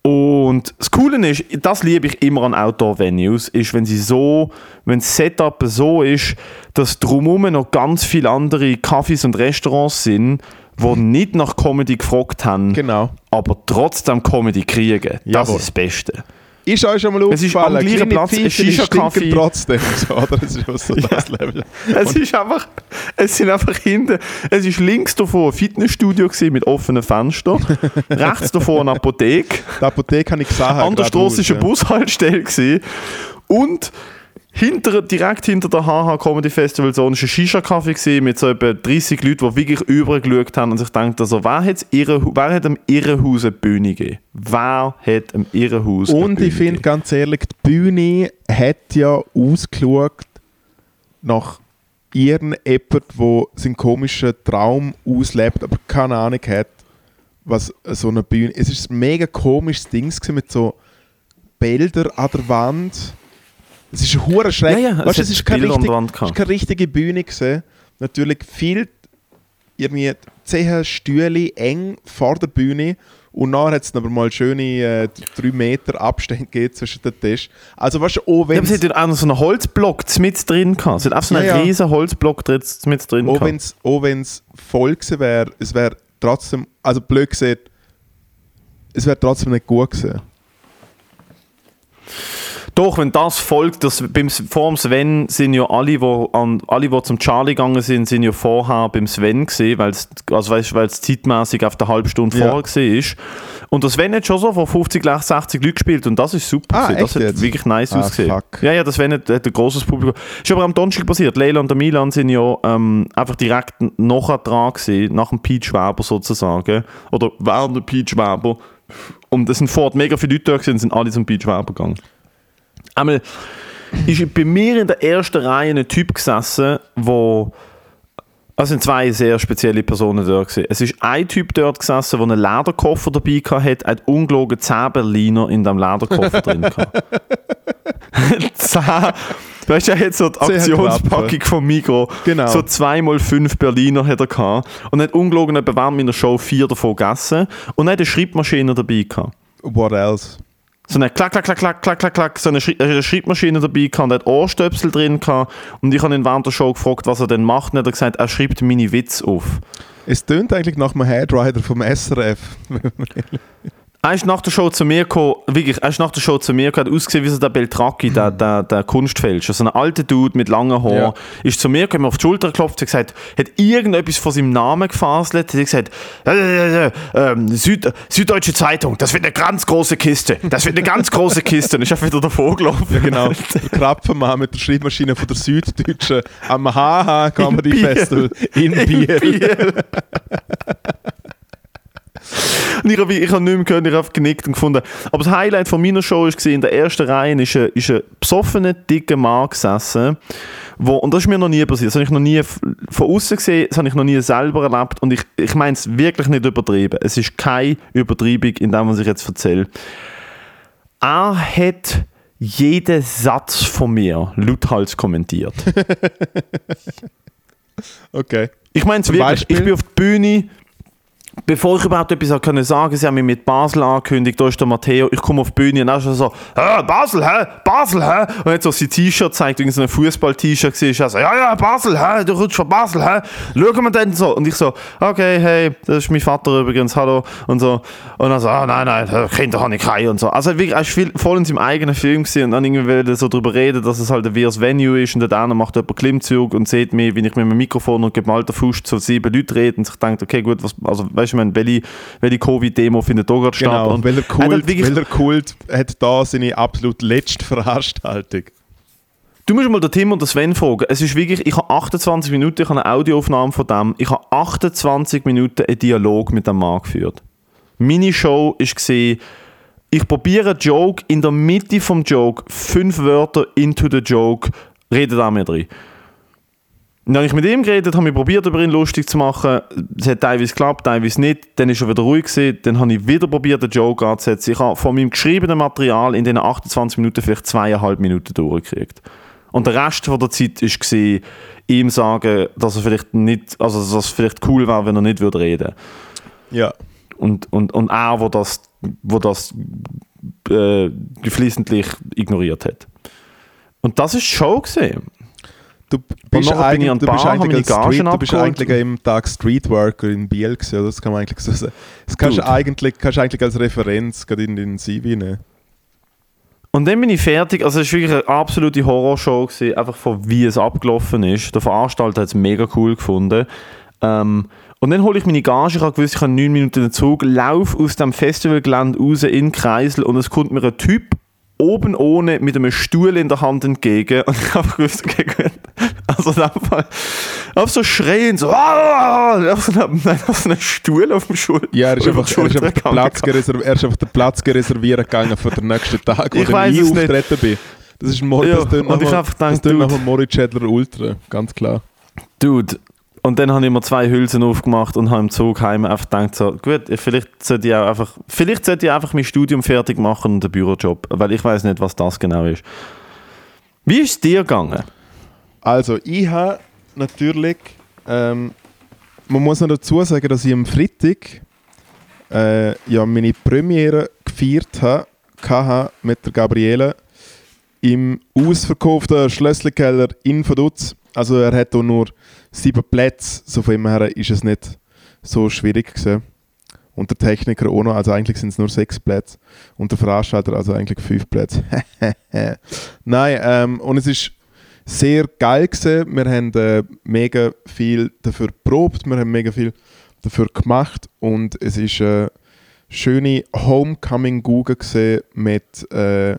Und das Coole ist, das liebe ich immer an Outdoor-Venues, ist, wenn sie so, wenn das Setup so ist, dass drumherum noch ganz viele andere Cafés und Restaurants sind, die nicht nach Comedy gefragt haben, Genau. aber trotzdem Comedy kriegen. Das Jawohl. ist das Beste. Ist euch schon mal Es ist am aufgefallen, gleichen Platz ein Shisha-Kaffee. stinken trotzdem. So, oder? Das ist Level. Es ist einfach, es sind einfach hinten, es ist links davon ein Fitnessstudio gewesen mit offenen Fenstern, rechts davon eine Apotheke, Die Apotheke habe ich gesagt. an der Straße war eine Bushaltestelle gewesen und hinter, direkt hinter der HH Comedy Festival Zone war ein Shisha-Café gewesen mit so etwa 30 Leuten, die wirklich übergeschaut haben und sich denkt, also, wer, hat's ihre, wer hat am Irrenhaus eine Bühne gegeben? Wer hat am Irrenhaus eine Und Bühne ich finde ganz ehrlich, die Bühne hat ja ausgeschaut nach irgendjemand, der seinen komischen Traum auslebt, aber keine Ahnung hat, was so eine Bühne... Es ist ein mega komisches Ding mit so Bildern an der Wand. Es ist ein hure schreck. Ja, ja, es weißt, hat es ist keine, richtig, es ist keine richtige Bühne gewesen. Natürlich viel irgendwie zehn Stühle eng vor der Bühne und nachher hat es aber mal schöne äh, drei Meter Abstand gegeben zwischen den Tisch. Also weißt du, Ja, wenn aber sie hat ja auch noch so einen Holzblock mit drin gehabt. Sie hat auch so einen Ja, ja. riesen Holzblock mit drin gehabt. wenn's, auch wenn's voll gewesen wäre, es wäre trotzdem, also blöd gesagt, es wäre trotzdem nicht gut gewesen. Doch, wenn das folgt, das, beim, vor dem Sven sind ja alle, wo an, alle, die zum Charlie gegangen sind, sind ja vorher beim Sven gesehen, weil es also weißt, weil es zeitmäßig auf der halben Stunde Ja. vorher gesehen ist. Und der Sven hat schon so vor 50, 60 Leuten gespielt und das ist super. Ah, das hat jetzt? wirklich nice Ah, ausgesehen. fuck. Ja, ja, der Sven hat, hat ein großes Publikum. Ist aber am Donnerstag passiert. Leila und der Milan sind ja ähm, einfach direkt nachher dran gewesen, nach dem Peach Weber sozusagen. Oder während der Peach Weber. Und es sind fort mega viele Leute da gewesen, sind alle zum Peach Weber gegangen. Einmal ist bei mir in der ersten Reihe ein Typ gesessen, wo also sind zwei sehr spezielle Personen dort gewesen. Es ist ein Typ dort gesessen, der einen Lederkoffer dabei hatte, hat ungelogen 10 Berliner in dem Lederkoffer drin gehabt. 10, weißt du, er hat so die Aktionspackung vom Migro. Genau. So 2x5 Berliner hat er gehabt. Und hat ungelogen etwa während meiner Show vier davon gegessen. Und er hat eine Schreibmaschine dabei gehabt What else? So eine klack, klack, klack, klack, klack, klack, klack, so eine, Schri eine Schreibmaschine dabei gehabt, hat Ohrstöpsel drin gehabt. Und ich habe ihn während der Show gefragt, was er denn macht. Und er hat gesagt, er schreibt meine Witze auf. Es tönt eigentlich nach einem Headrider vom SRF. Er ist nach der Show zu mir gekommen, wirklich, er ist nach der Show zu mir gekommen, hat ausgesehen wie so der Beltracchi, der, der, der Kunstfälscher. So ein alter Dude mit langen Haaren. Ja. Ist zu mir gekommen, auf die Schulter geklopft, hat gesagt, hat irgendetwas von seinem Namen gefaselt, hat gesagt, äh, äh, äh, ähm, Süd, Süddeutsche Zeitung, das wird eine ganz große Kiste. Das wird eine ganz große Kiste. Und ist einfach wieder davor gelaufen. Ja, genau. Der Krapfenmann mit der Schreibmaschine von der Süddeutschen am HH Comedy. Festival in Biel. Biel. Und ich habe ich hab nicht mehr gehört, ich habe genickt und gefunden. Aber das Highlight von meiner Show war, in der ersten Reihe ist ein, ist ein besoffener, dicker Mann gesessen. Wo, und das ist mir noch nie passiert. Das habe ich noch nie von außen gesehen, das habe ich noch nie selber erlebt. Und ich, ich meine es wirklich nicht übertrieben. Es ist keine Übertreibung in dem, was ich jetzt erzähle. Er hat jeden Satz von mir lauthals kommentiert. Okay. Ich meine es wirklich. Beispiel? Ich bin auf die Bühne, bevor ich überhaupt etwas habe können sagen, sie haben mich mit Basel angekündigt, da ist der Matteo, ich komme auf die Bühne und ist er so, hä, Basel, hä, Basel, hä? Und hat so sein T-Shirt zeigt, irgendwie so Fußball-T-Shirt war, er so, ja, ja, Basel, hä, du rutschst von Basel, hä? Schauen wir dann so. Und ich so, okay, hey, das ist mein Vater übrigens, hallo. Und so. Und dann so, ah, nein, nein, Kinder habe ich keine und so. Also er ist voll in seinem eigenen Film und dann irgendwie so darüber reden, dass es halt ein wirres Venue ist und dann macht jemand Klimmzug und sieht mich, wie ich mit einem Mikrofon und gemalter Fuß zu sieben Leuten rede und sich denkt, okay, gut, was, also weißt du, meine, welche, welche Covid-Demo findet da gerade Genau, statt? und welcher hat Kult, halt wirklich- welcher Kult hat da seine absolut letzte Veranstaltung? Du musst mal den Tim und den Sven fragen. Es ist wirklich, ich habe 28 Minuten, ich habe eine Audioaufnahme von dem, ich habe 28 Minuten einen Dialog mit dem Mann geführt. Meine Show war, ich probiere einen Joke, in der Mitte vom Joke, fünf Wörter into the Joke, redet an mir drin. Dann habe ich mit ihm geredet, habe mich probiert, über ihn lustig zu machen. Es hat teilweise geklappt, teilweise nicht. Dann ist er wieder ruhig gewesen. Dann habe ich wieder probiert, den Joke anzusetzen. Ich habe von meinem geschriebenen Material in diesen 28 Minuten vielleicht zweieinhalb Minuten durchgekriegt. Und der Rest von der Zeit war, ihm sagen, dass er vielleicht nicht, also dass es vielleicht cool wäre, wenn er nicht würde reden Ja. und, und, und er, wo das, wo das äh, geflissentlich ignoriert hat. Und das ist die Show gesehen. Du bist, eigentlich, du bist eigentlich, Street, du bist eigentlich im Tag Streetworker in Biel gewesen? Das kann man eigentlich so sagen. Das kannst du eigentlich, kannst eigentlich als Referenz gerade in den CV nehmen. Und dann bin ich fertig. Also, es war wirklich eine absolute Horrorshow, gewesen, einfach von wie es abgelaufen ist. Der Veranstalter hat es mega cool gefunden. Ähm, und dann hole ich meine Gage, ich habe gewusst, ich habe 9 Minuten den Zug, laufe aus dem Festivalgelände raus in den Kreisel und es kommt mir ein Typ oben ohne mit einem Stuhl in der Hand entgegen und ich habe gewusst, okay, gut. Also in dem Fall, auf so schreien, so, ah, auf so einem, nein, auf so einem Stuhl auf dem Schul Ja, er ist einfach, er ist einfach, den. Platz gereserv- er ist einfach den Platz reservieren gegangen für den nächsten Tag, wo Ich ich nicht. auftreten bin. Das ist Mor Ja, das Dude. einem Moritz Schädler Ultra, ganz klar. Dude. Und dann habe ich mir zwei Hülsen aufgemacht und habe im Zug heim einfach gedacht, so, gut, vielleicht sollte ich auch einfach, vielleicht sollte ich einfach mein Studium fertig machen und einen Bürojob, weil ich weiß nicht, was das genau ist. Wie ist es dir gegangen? Also, ich habe natürlich, ähm, man muss noch dazu sagen, dass ich am Freitag äh, ja, meine Premiere gefeiert habe, mit der Gabriele im ausverkauften Schlösselkeller in Vaduz. Also er hat auch nur sieben Plätze, so von dem her ist es nicht so schwierig gewesen. Und der Techniker auch noch, also eigentlich sind es nur sechs Plätze. Und der Veranstalter also eigentlich fünf Plätze. Nein, ähm, und es ist sehr geil gewesen. Wir haben äh, mega viel dafür geprobt, wir haben mega viel dafür gemacht und es ist eine schöne Homecoming Google mit äh,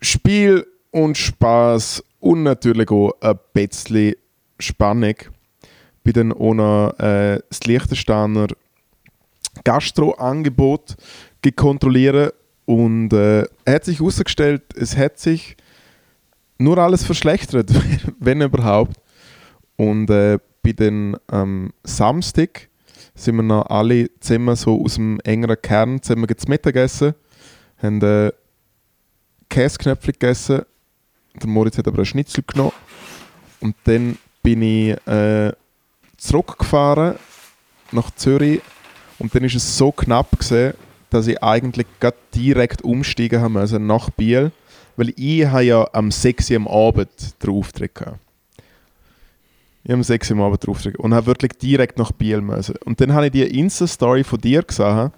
Spiel und Spaß und natürlich auch ein bisschen Spannung. Dann auch noch äh, das Liechtensteiner Gastro-Angebot gekontrolliert und äh, hat sich herausgestellt, es hat sich nur alles verschlechtert, wenn überhaupt. Und äh, bei den am Samstag sind wir noch alle zusammen so aus dem engeren Kern zusammen zu gegessen, haben äh, Käseknöpfchen gegessen, der Moritz hat aber einen Schnitzel genommen und dann bin ich äh, zurückgefahren nach Zürich und dann ist es so knapp gesehen, dass ich eigentlich direkt umsteigen haben müssen nach Biel, weil ich habe ja am 6 Uhr am Abend den Auftritt gehabt. Ich habe am 6 Uhr am Abend den Auftritt und habe wirklich direkt nach Biel müssen. Und dann habe ich die Insta-Story von dir gesehen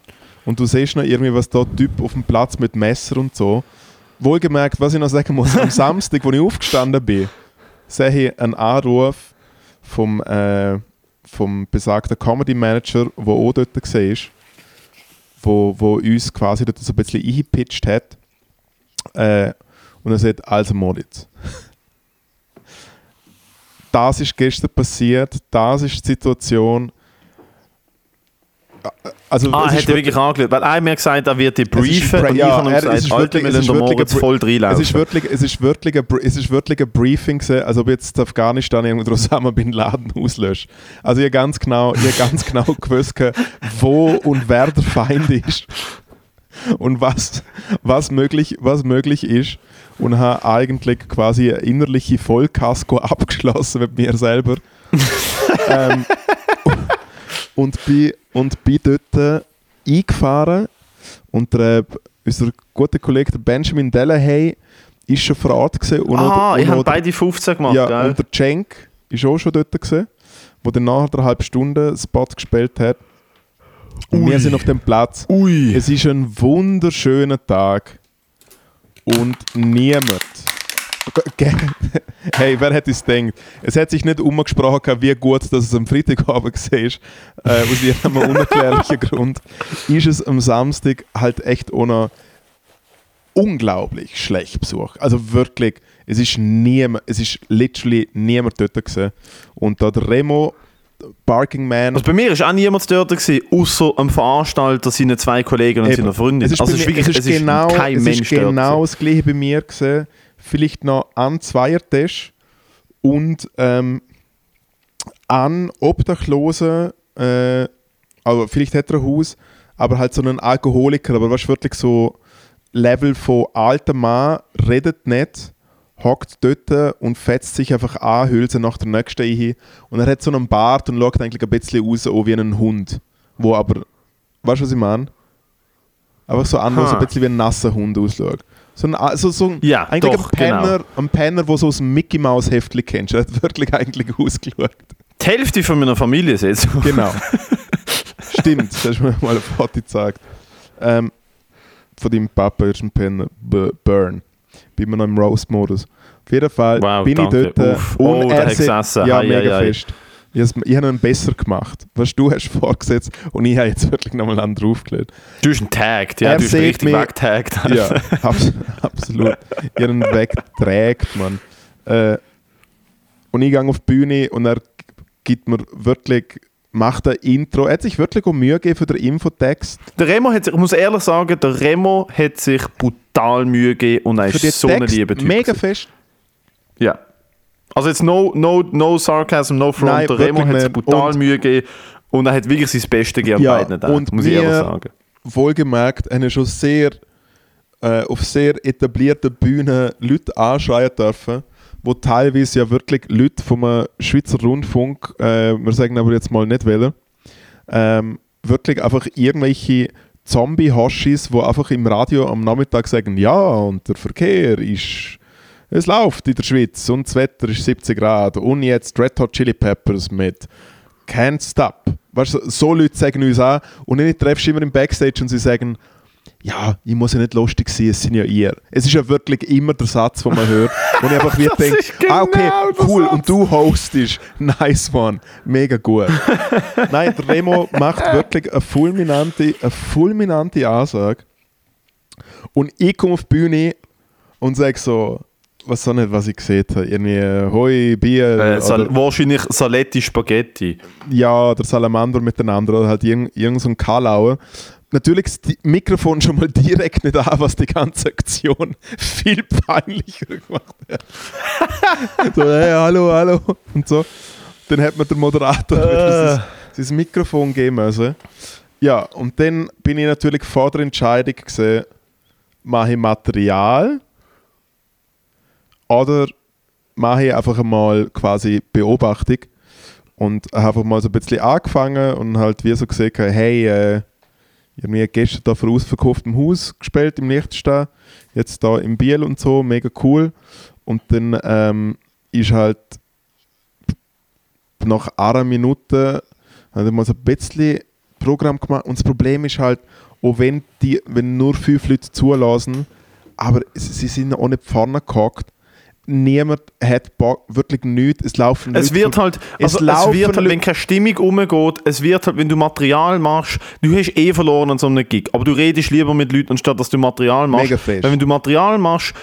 und du siehst noch irgendwie, was da Typ auf dem Platz mit Messer und so. Wohlgemerkt, was ich noch sagen muss, am Samstag, wo ich aufgestanden bin, sehe ich einen Anruf vom, äh, vom besagten Comedy Manager, der auch dort war, wo, wo uns quasi dort so ein bisschen eingepitcht hat. Äh, und er sagt, also Moritz, das ist gestern passiert, das ist die Situation. Also, Ah, er hat er wirklich angeschaut, weil er hat mir gesagt, er wird die Es ist briefen ein Bra- und ja, ich habe es gesagt, Alter, wirklich- wir es lassen ist wirklich Moritz ein Br- voll reinlaufen. Es ist wirklich, es ist wirklich, ein, es ist wirklich ein Briefing gewesen, als ob jetzt Afghanistan irgendwo Osama Bin Laden auslöscht. Also ihr ganz genau, ihr ganz genau gewusst, wo und wer der Feind ist und was, was, möglich, was möglich ist und habe eigentlich quasi eine innerliche Vollkasko abgeschlossen mit mir selber. ähm, und bin, und bin dort eingefahren und der, äh, unser guter Kollege der Benjamin Delahaye ist schon vor Ort Ah, ich habe der- beide 15 gemacht, ja, gell? und der Cenk ist auch schon dort gewesen, wo dann nach einer halben Stunde Spot gespielt hat. Und wir Ui. sind auf dem Platz. Ui. Es ist ein wunderschöner Tag und niemand. Hey, wer hätte es gedacht? Es hat sich nicht umgesprochen, wie gut dass es am Freitagabend war. Äh, aus irgendeinem unerklärlichen Grund ist es am Samstag halt echt ohne unglaublich schlecht besucht. Also wirklich, es ist niemand, es ist literally niemand dort gewesen. Und da der Remo, Barking Man, Also bei mir war auch niemand dort, gewesen, außer am Veranstalter, seine zwei Kollegen und Eben. seiner Freundin. Es ist, also es ist wirklich es ist genau, kein es Mensch ist genau gewesen. das gleiche bei mir gesehen. Vielleicht noch an Zweiertisch und ähm, an Obdachlosen, äh, also vielleicht hat er ein Haus, aber halt so einen Alkoholiker, aber was wirklich so Level von alter Mann, redet nicht, hockt dort und fetzt sich einfach an, hüllt nach der nächsten ein und er hat so einen Bart und schaut eigentlich ein bisschen aus auch wie ein Hund, wo aber, weißt du was ich meine? Einfach so an, wo so ein bisschen wie ein nasser Hund ausschaut. So ein, also so ein, Ja, eigentlich doch, ein Penner, genau. ein Penner, wo so aus dem Mickey Mouse Heftli kennst. Er hat wirklich eigentlich ausgeschaut. Die Hälfte von meiner Familie ist jetzt. Genau. Stimmt, das hast du mir mal ein Foto gezeigt. Ähm, von deinem Papa ist ein Penner. B Burn. Bin wir noch im Roast-Modus. Auf jeden Fall Wow, bin danke. ich dort. Uff. und Oh, er gesessen. Ja, Hei, mega hei. fest. Ich habe ich einen besser gemacht. Was du hast vorgesetzt und ich habe jetzt wirklich nochmal einen draufgelegt. Du hast einen tagged, ja, Er du hast richtig mich- weggetaggt. Ja, abs absolut. Ihren Weg trägt man. Äh, und ich gehe auf die Bühne und er gibt mir wirklich, macht ein Intro. Er hat sich wirklich auch Mühe gegeben für den Infotext. Der Remo hat sich, ich muss ehrlich sagen, der Remo hat sich brutal Mühe gegeben und er ist so ein Text lieber Typ. mega gewesen. fest. Ja. Also jetzt no, no, no sarcasm, no front. Nein, der Remo hat sich brutal Und- Mühe gegeben und er hat wirklich sein Bestes gegeben Ja, beiden Tagen, muss ich ehrlich sagen. Wohlgemerkt, haben schon sehr äh, auf sehr etablierten Bühnen Leute anschreien dürfen, wo teilweise ja wirklich Leute vom Schweizer Rundfunk, äh, wir sagen aber jetzt mal nicht welche, ähm, wirklich einfach irgendwelche Zombie-Hoshis, wo einfach im Radio am Nachmittag sagen, ja, und der Verkehr ist, es läuft in der Schweiz und das Wetter ist 70 Grad und jetzt Red Hot Chili Peppers mit Can't Stop. Weißt du, so Leute sagen uns auch und dann treffst du immer im Backstage und sie sagen, ja, ich muss ja nicht lustig sein, es sind ja ihr. Es ist ja wirklich immer der Satz, den man hört. Und ich einfach wieder denke, ist ah, okay, genau cool, und du hostest. Nice one. Mega gut. Nein, der Remo macht wirklich eine fulminante, eine fulminante Ansage. Und ich komme auf die Bühne und sage so, was so nicht, was ich gesehen habe. Irgendwie Hoi, Bier. Äh, Sal oder, wahrscheinlich Saletti Spaghetti. ja, der Salamander miteinander oder halt irgend, irgend so ein Kalauer. Natürlich ist das Mikrofon schon mal direkt nicht an, was die ganze Aktion viel peinlicher gemacht hat. so, hey, hallo, hallo und so. Dann hat mir der Moderator Äh. sein, sein Mikrofon geben müssen. Ja, und dann bin ich natürlich vor der Entscheidung gesehen, mache ich Material oder mache ich einfach mal quasi Beobachtung und habe einfach mal so ein bisschen angefangen und halt wie so gesehen, hey, äh, irgendwie gestern da vor ausverkauftem Haus gespielt im Liechtenstein, jetzt da im Biel und so, mega cool. Und dann ähm, ist halt nach einer Minute habe ich mal so ein bisschen Programm gemacht und das Problem ist halt, auch wenn, die, wenn nur fünf Leute zulassen, aber sie sind auch nicht vorne gehockt, niemand hat Bock, wirklich nichts, es laufen Es Leute wird halt, es also es laufen wird halt, wenn keine Stimmung umgeht, es wird halt, wenn du Material machst, du hast eh verloren an so einem Gig, aber du redest lieber mit Leuten, anstatt dass du Material machst. Mega fest. Weil wenn du Material machst,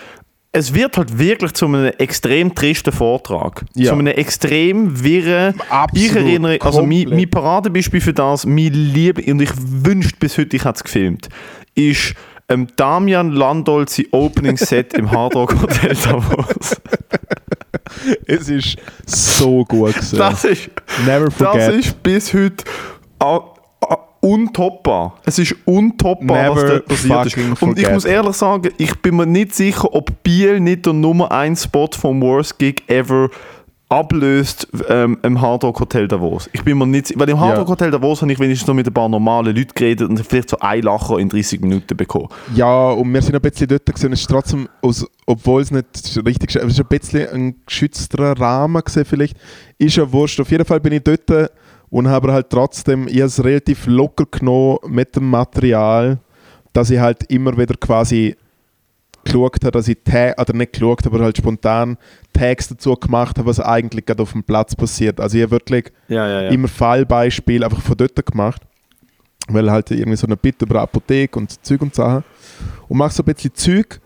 es wird halt wirklich zu einem extrem tristen Vortrag. Ja. Zu einem extrem wirren. Absolut, ich erinnere, also mein, mein Paradebeispiel für das, mein Liebe, und ich wünschte bis heute, ich hätte es gefilmt, ist ähm, Damian Landolt sein Opening Set im Hard Rock Hotel Davos. Es ist so gut gewesen. Das ist, Never das forget. ist bis heute ah, ah, untoppbar. Es ist untoppar, was Never dort passiert ist. Und ich muss ehrlich sagen, ich bin mir nicht sicher, ob Biel nicht der Nummer 1 Spot vom Worst Gig ever ablöst ähm, im Hard Rock Hotel Davos. Ich bin mir nicht, weil im Hard Ja. Hotel Davos habe ich wenigstens noch mit ein paar normalen Leuten geredet und vielleicht so ein Lacher in 30 Minuten bekommen. Ja, und wir sind ein bisschen dort gewesen. Es ist trotzdem, aus, obwohl es nicht richtig es ist ein bisschen ein geschützterer Rahmen gewesen vielleicht. Ist ja wurscht. Auf jeden Fall bin ich dort und habe halt trotzdem, ich es relativ locker genommen mit dem Material, dass ich halt immer wieder quasi geschaut habe, dass ich oder nicht geschaut, aber halt spontan Tags dazu gemacht habe, was eigentlich gerade auf dem Platz passiert. Also ich habe wirklich Ja, ja, ja. immer Fallbeispiele einfach von dort gemacht. Weil halt irgendwie so eine Bit über Apotheke und Zeug und Sachen. Und mache so ein bisschen Zeug.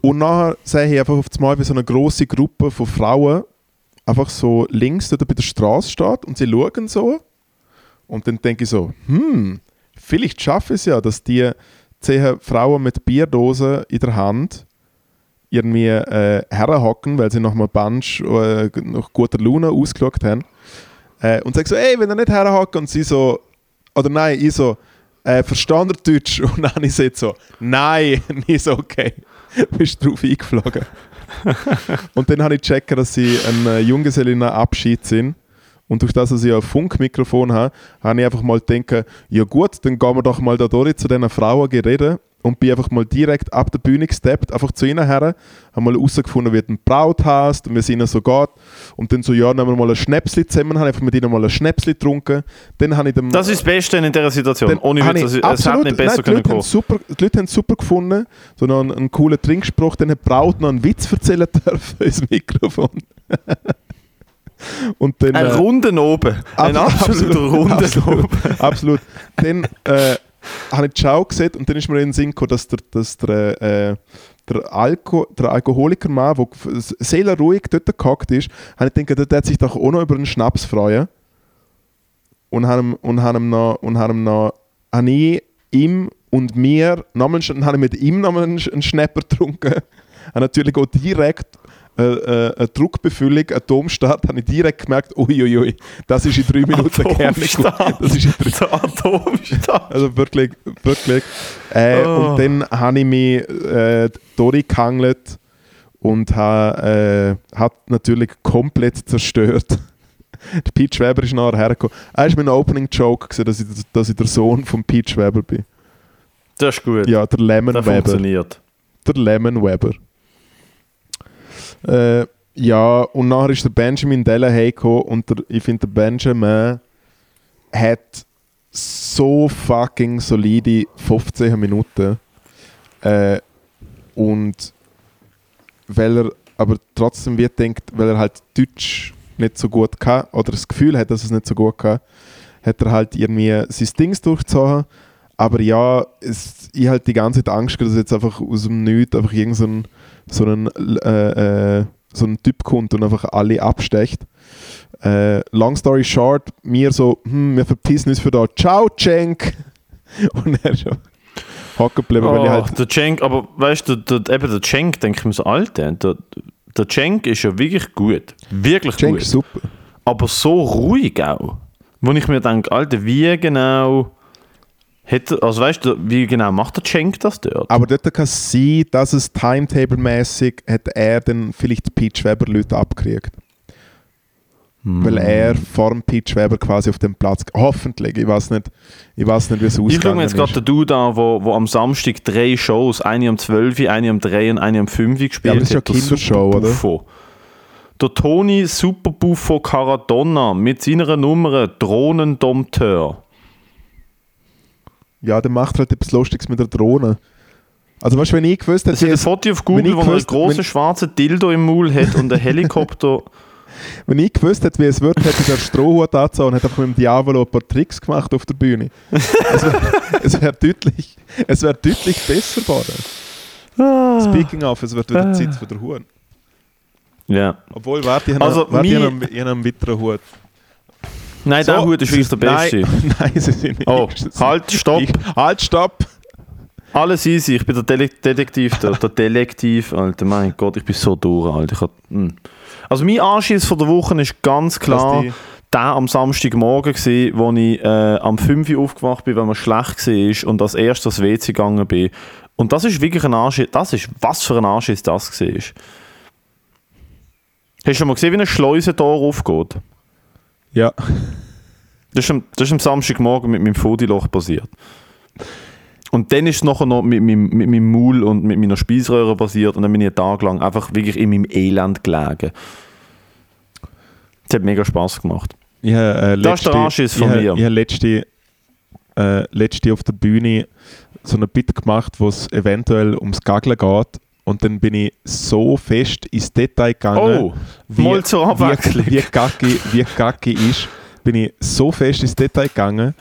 Und nachher sehe ich einfach auf einmal, wie so eine große Gruppe von Frauen einfach so links dort bei der Straße steht und sie schauen so. Und dann denke ich so, hm, vielleicht schaffe ich es ja, dass die zehn Frauen mit Bierdosen in der Hand irgendwie äh, herhocken, weil sie nach einem Bunch äh, nach guter Laune ausgeschaut haben. Äh, und sagen so, ey, wenn ihr nicht herhocken und sie so, oder nein, ich so, äh, verstand ihr Deutsch? Und dann ich so, nein, und ich so, okay, bist drauf eingeflogen. und dann habe ich gecheckt, dass sie ein äh, Junggesellinnenabschied sind. Und durch das, dass ich ein Funkmikrofon habe, habe ich einfach mal gedacht, ja gut, dann gehen wir doch mal da durch zu diesen Frauen reden und bin einfach mal direkt ab der Bühne gesteppt, einfach zu ihnen her, haben mal herausgefunden, wie du ein Braut hast und wie es ihnen so geht. Und dann so, ja, nehmen wir mal ein Schnäpsli zusammen, habe einfach mit ihnen mal ein Schnäpsli getrunken. Dann habe ich dem, Das ist das Beste in dieser Situation. Ohne habe Witz, also, es hätte nicht besser nein, die können kommen. super, Die Leute haben es super gefunden, so noch einen, einen coolen Trinkspruch, dann hat die Braut noch einen Witz erzählen dürfen ins Mikrofon. Und dann, Ein äh, Runden oben. Ein Ab- absoluter Runden absolut, oben. absolut. Dann äh, habe ich Schau gesehen und dann ist mir in den Sinn gekommen, dass der, dass der, äh, der, Alko, der Alkoholiker-Mann, der sehr ruhig dort gehockt ist, habe ich gedacht, der hat sich doch auch noch über einen Schnaps freuen. Und habe ihm, und habe ihm noch, und habe ihm noch, habe ich ihm und mir, nochmal, einen- habe ich mit ihm nochmal einen, Schnapper getrunken. habe natürlich auch direkt äh, äh, eine Druckbefüllung, eine Domstadt, habe ich direkt gemerkt, uiuiui, das ist in drei Minuten. Atomstadt. Das ist in drei Atomstadt. also wirklich, wirklich. Äh, Oh. Und dann habe ich mich äh, durchgehangelt und habe äh, hat natürlich komplett zerstört. Der Pete Weber ist nachher hergekommen. Er war mein Opening-Joke, dass ich, dass ich der Sohn von Pete Weber bin. Das ist gut. Ja, der Lemon das Weber. funktioniert. Der Lemon Weber. Äh, ja, und nachher ist der Benjamin Delahaye gekommen und der, ich finde, der Benjamin hat so fucking solide 15 Minuten. Äh, und weil er aber trotzdem wird denkt, weil er halt Deutsch nicht so gut kann oder das Gefühl hat, dass es nicht so gut kann, hat er halt irgendwie sein Dings durchgezogen. Aber ja, es, ich halt die ganze Zeit Angst, dass jetzt einfach aus dem Nichts einfach irgend so so ein, äh, äh, so ein Typ kommt und einfach alle abstecht. Äh, long story short, mir so, hm, wir verpissen uns für da, ciao Cenk! Und er ist schon hocken geblieben, weil ich Oh, halt der Cenk, aber weißt du, der, der, eben der Cenk, denke ich mir so, Alter, der, der Cenk ist ja wirklich gut. Wirklich Cenk gut. super. aber so ruhig auch. Wo ich mir denke, Alter, wie genau hätte, also weißt du, wie genau macht der Cenk das dort? Aber dort kann es sein, dass es timetable-mäßig hat er dann vielleicht die Peach Weber Leute abgekriegt. Weil er vor dem Peach Weber quasi auf dem Platz, hoffentlich, ich weiß nicht, ich weiß nicht wie es Ich schaue mir jetzt gerade den Dude an, wo, wo am Samstag drei Shows, eine um 12, eine um 3 und eine um 5 gespielt Ja, aber das ist ja hat. Der Kindershow, oder? Der Toni Super Buffo Caradonna mit seiner Nummer Drohnendompteur. Ja, der macht halt etwas Lustiges mit der Drohne. Also weißt du, wenn ich gewusst Es hätte, ist ein Foto auf Google, wo er einen großen schwarzen Dildo im Maul hat und einen Helikopter. wenn ich gewusst hätte, wie es wird, hätte ich den Strohhut angezogen und hätte einfach mit dem Diavolo ein paar Tricks gemacht auf der Bühne. es wäre es wär deutlich, es wär deutlich besser geworden. Ah. Speaking of, es wird wieder Zeit für den Huhn. ja. Obwohl, warte, ich habe Also, noch- warte, ich habe noch einen weiteren Hut. Nein, der Hut ist wirklich der beste. Nein, nein sie sind nicht. Oh, halt, stopp. Ich, halt, stopp! Alles easy, ich bin der Dele Detektiv, der, der Detektiv, Alter, mein Gott, ich bin so durch, Alter. Ich hab, mm. Also mein Anschiss von der Woche ist ganz klar der am Samstagmorgen gewesen, wo ich äh, am 5 Uhr aufgewacht bin, weil mir schlecht war und als erstes ans WC gegangen bin. Und das ist wirklich ein Anschiss, das ist, was für ein Anschiss das war. Hast du schon mal gesehen, wie ein Schleusentor aufgeht? Ja. Das ist, am, das ist am Samstagmorgen mit meinem Fodiloch passiert. Und dann ist es nachher noch mit, meinem- mit meinem Maul und mit meiner Speiseröhre passiert und dann bin ich einen Tag lang einfach wirklich in meinem Elend gelegen. Das hat mega Spaß gemacht. Ich habe, äh, Das ist der letzte- Anschiss von ich habe- mir. Ich habe letzte, äh, letzte auf der Bühne so ein Bit gemacht, wo es eventuell ums Gaggeln geht. Und dann bin ich so fest ins Detail gegangen, Oh, Abwechslung. wie, wie, Gaggi, wie Gaggi ist, bin ich so fest ins Detail gegangen,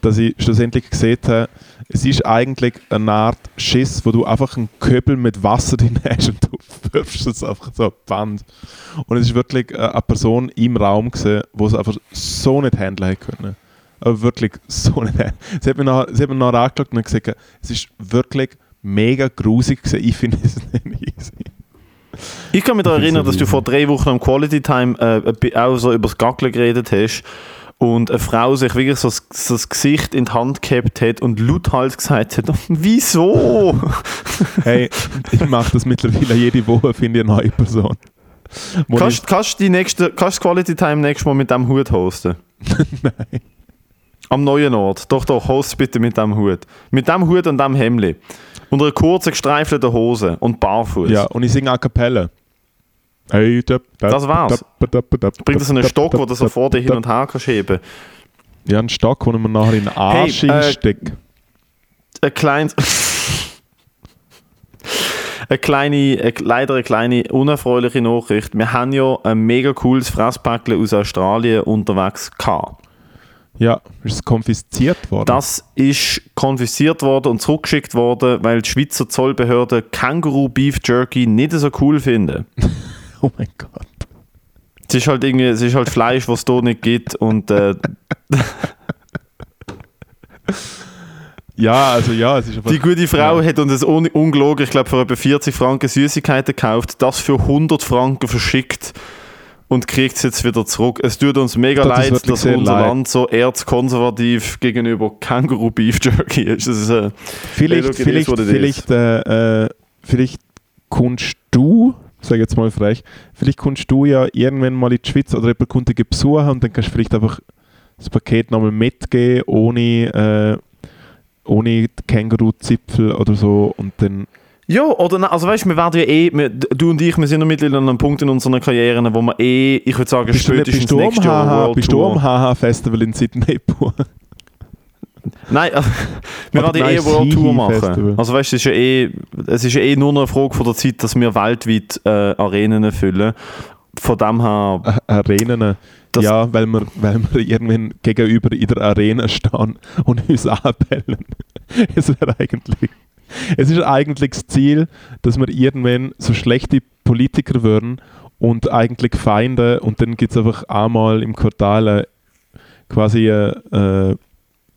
dass ich schlussendlich gesehen habe, es ist eigentlich eine Art Schiss, wo du einfach einen Köbel mit Wasser drin hast und du wirfst es einfach so die Wand. Und es ist wirklich äh, eine Person im Raum gesehen, wo es einfach so nicht handeln hätte können. Aber wirklich so nicht handeln. Sie hat mir nachher, sie hat mir nachher angeschaut und gesagt, es ist wirklich mega grusig gewesen. Ich finde es nicht easy. Ich kann mich daran erinnern, dass du vor drei Wochen am Quality Time äh, auch so über das Gackeln geredet hast und eine Frau sich wirklich so das, so das Gesicht in die Hand gehabt hat und lauthals gesagt hat, wieso? Hey, ich mache das mittlerweile jede Woche, finde ich eine neue Person. Wo Kannst, kannst, du die nächste, kannst Quality Time nächstes Mal mit dem Hut hosten? nein. Am neuen Ort. Doch, doch, host bitte mit dem Hut. Mit dem Hut und dem Hemli. Und einer kurzen gestreifelten Hose und barfuß. Ja, und ich singe a cappella. Hey, da, da, Das war's. da, Bringt das einen Stock, wo du so vor dir hin und her kannst heben. Ja, einen Stock, den man nachher in den Arsch Hey, äh, einsteckt. ein kleines. eine kleine, eine, leider eine kleine unerfreuliche Nachricht. Wir haben ja ein mega cooles Fresspäckchen aus Australien unterwegs gehabt. Ja, ist es konfisziert worden? Das ist konfisziert worden und zurückgeschickt worden, weil die Schweizer Zollbehörde Känguru Beef Jerky nicht so cool finden. oh mein Gott. Es ist halt irgendwie, es ist halt Fleisch, was es hier nicht gibt und äh, Ja, also ja, es ist einfach... Die gute Frau Ja. hat uns das un ungelogen, ich glaube, für etwa 40 Franken Süßigkeiten gekauft, das für 100 Franken verschickt und kriegt es jetzt wieder zurück. Es tut uns mega Das ist leid, dass unser leid. Land so erzkonservativ gegenüber Känguru Beef Jerky ist. Das ist äh, Vielleicht, vielleicht, it vielleicht, äh, äh, vielleicht kommst du, sag jetzt mal frech, vielleicht kommst du ja irgendwann mal in die Schweiz oder jemand kommt dich besuchen und dann kannst du vielleicht einfach das Paket nochmal mitgeben, ohne, äh, ohne Känguru-Zipfel oder so und dann ja, oder na, also weißt du, wir werden ja eh, wir, du und ich, wir sind noch mittlerweile an einem Punkt in unseren Karrieren, wo wir eh, ich würde sagen, bist spätestens du nächstes Jahr HH, World bist du am Tour. HH-Festival in Sydney gebucht? Nein, also, wir werden ja eh nein, World Tour machen. Festival. Also weißt du, es ist ja eh, es ist ja eh nur noch eine Frage von der Zeit, dass wir weltweit äh, Arenen füllen. Von dem her, Ä- Arenen. Ja, weil wir, weil wir irgendwann gegenüber in der Arena stehen und uns anbellen. Es wäre eigentlich. Es ist eigentlich das Ziel, dass wir irgendwann so schlechte Politiker werden und eigentlich Feinde und dann gibt es einfach einmal im Quartal quasi eine äh,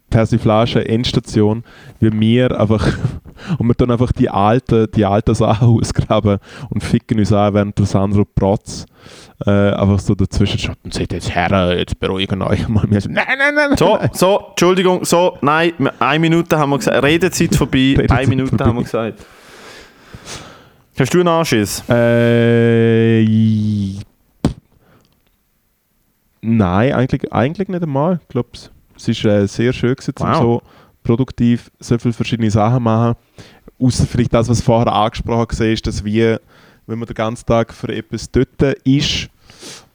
Persiflage Endstation, wie wir einfach und wir dann einfach die alten, die alten Sachen ausgraben und ficken uns an, während der Sandro Protz äh, einfach so dazwischen schaut und sagt jetzt Herren, jetzt beruhigen euch mal. Wir so, nein, nein, nein, so, nein. so, Entschuldigung, so, nein, eine Minute haben wir gesagt, Redezeit vorbei, Redezeit eine Minute vorbei. haben wir gesagt. Hast du einen Anschiss? Äh, nein, eigentlich, eigentlich nicht einmal. Ich glaube, es ist äh, sehr schön gewesen, um Wow. so produktiv so viele verschiedene Sachen machen. Außer vielleicht das, was vorher angesprochen war, ist, dass wir, wenn man den ganzen Tag für etwas dort ist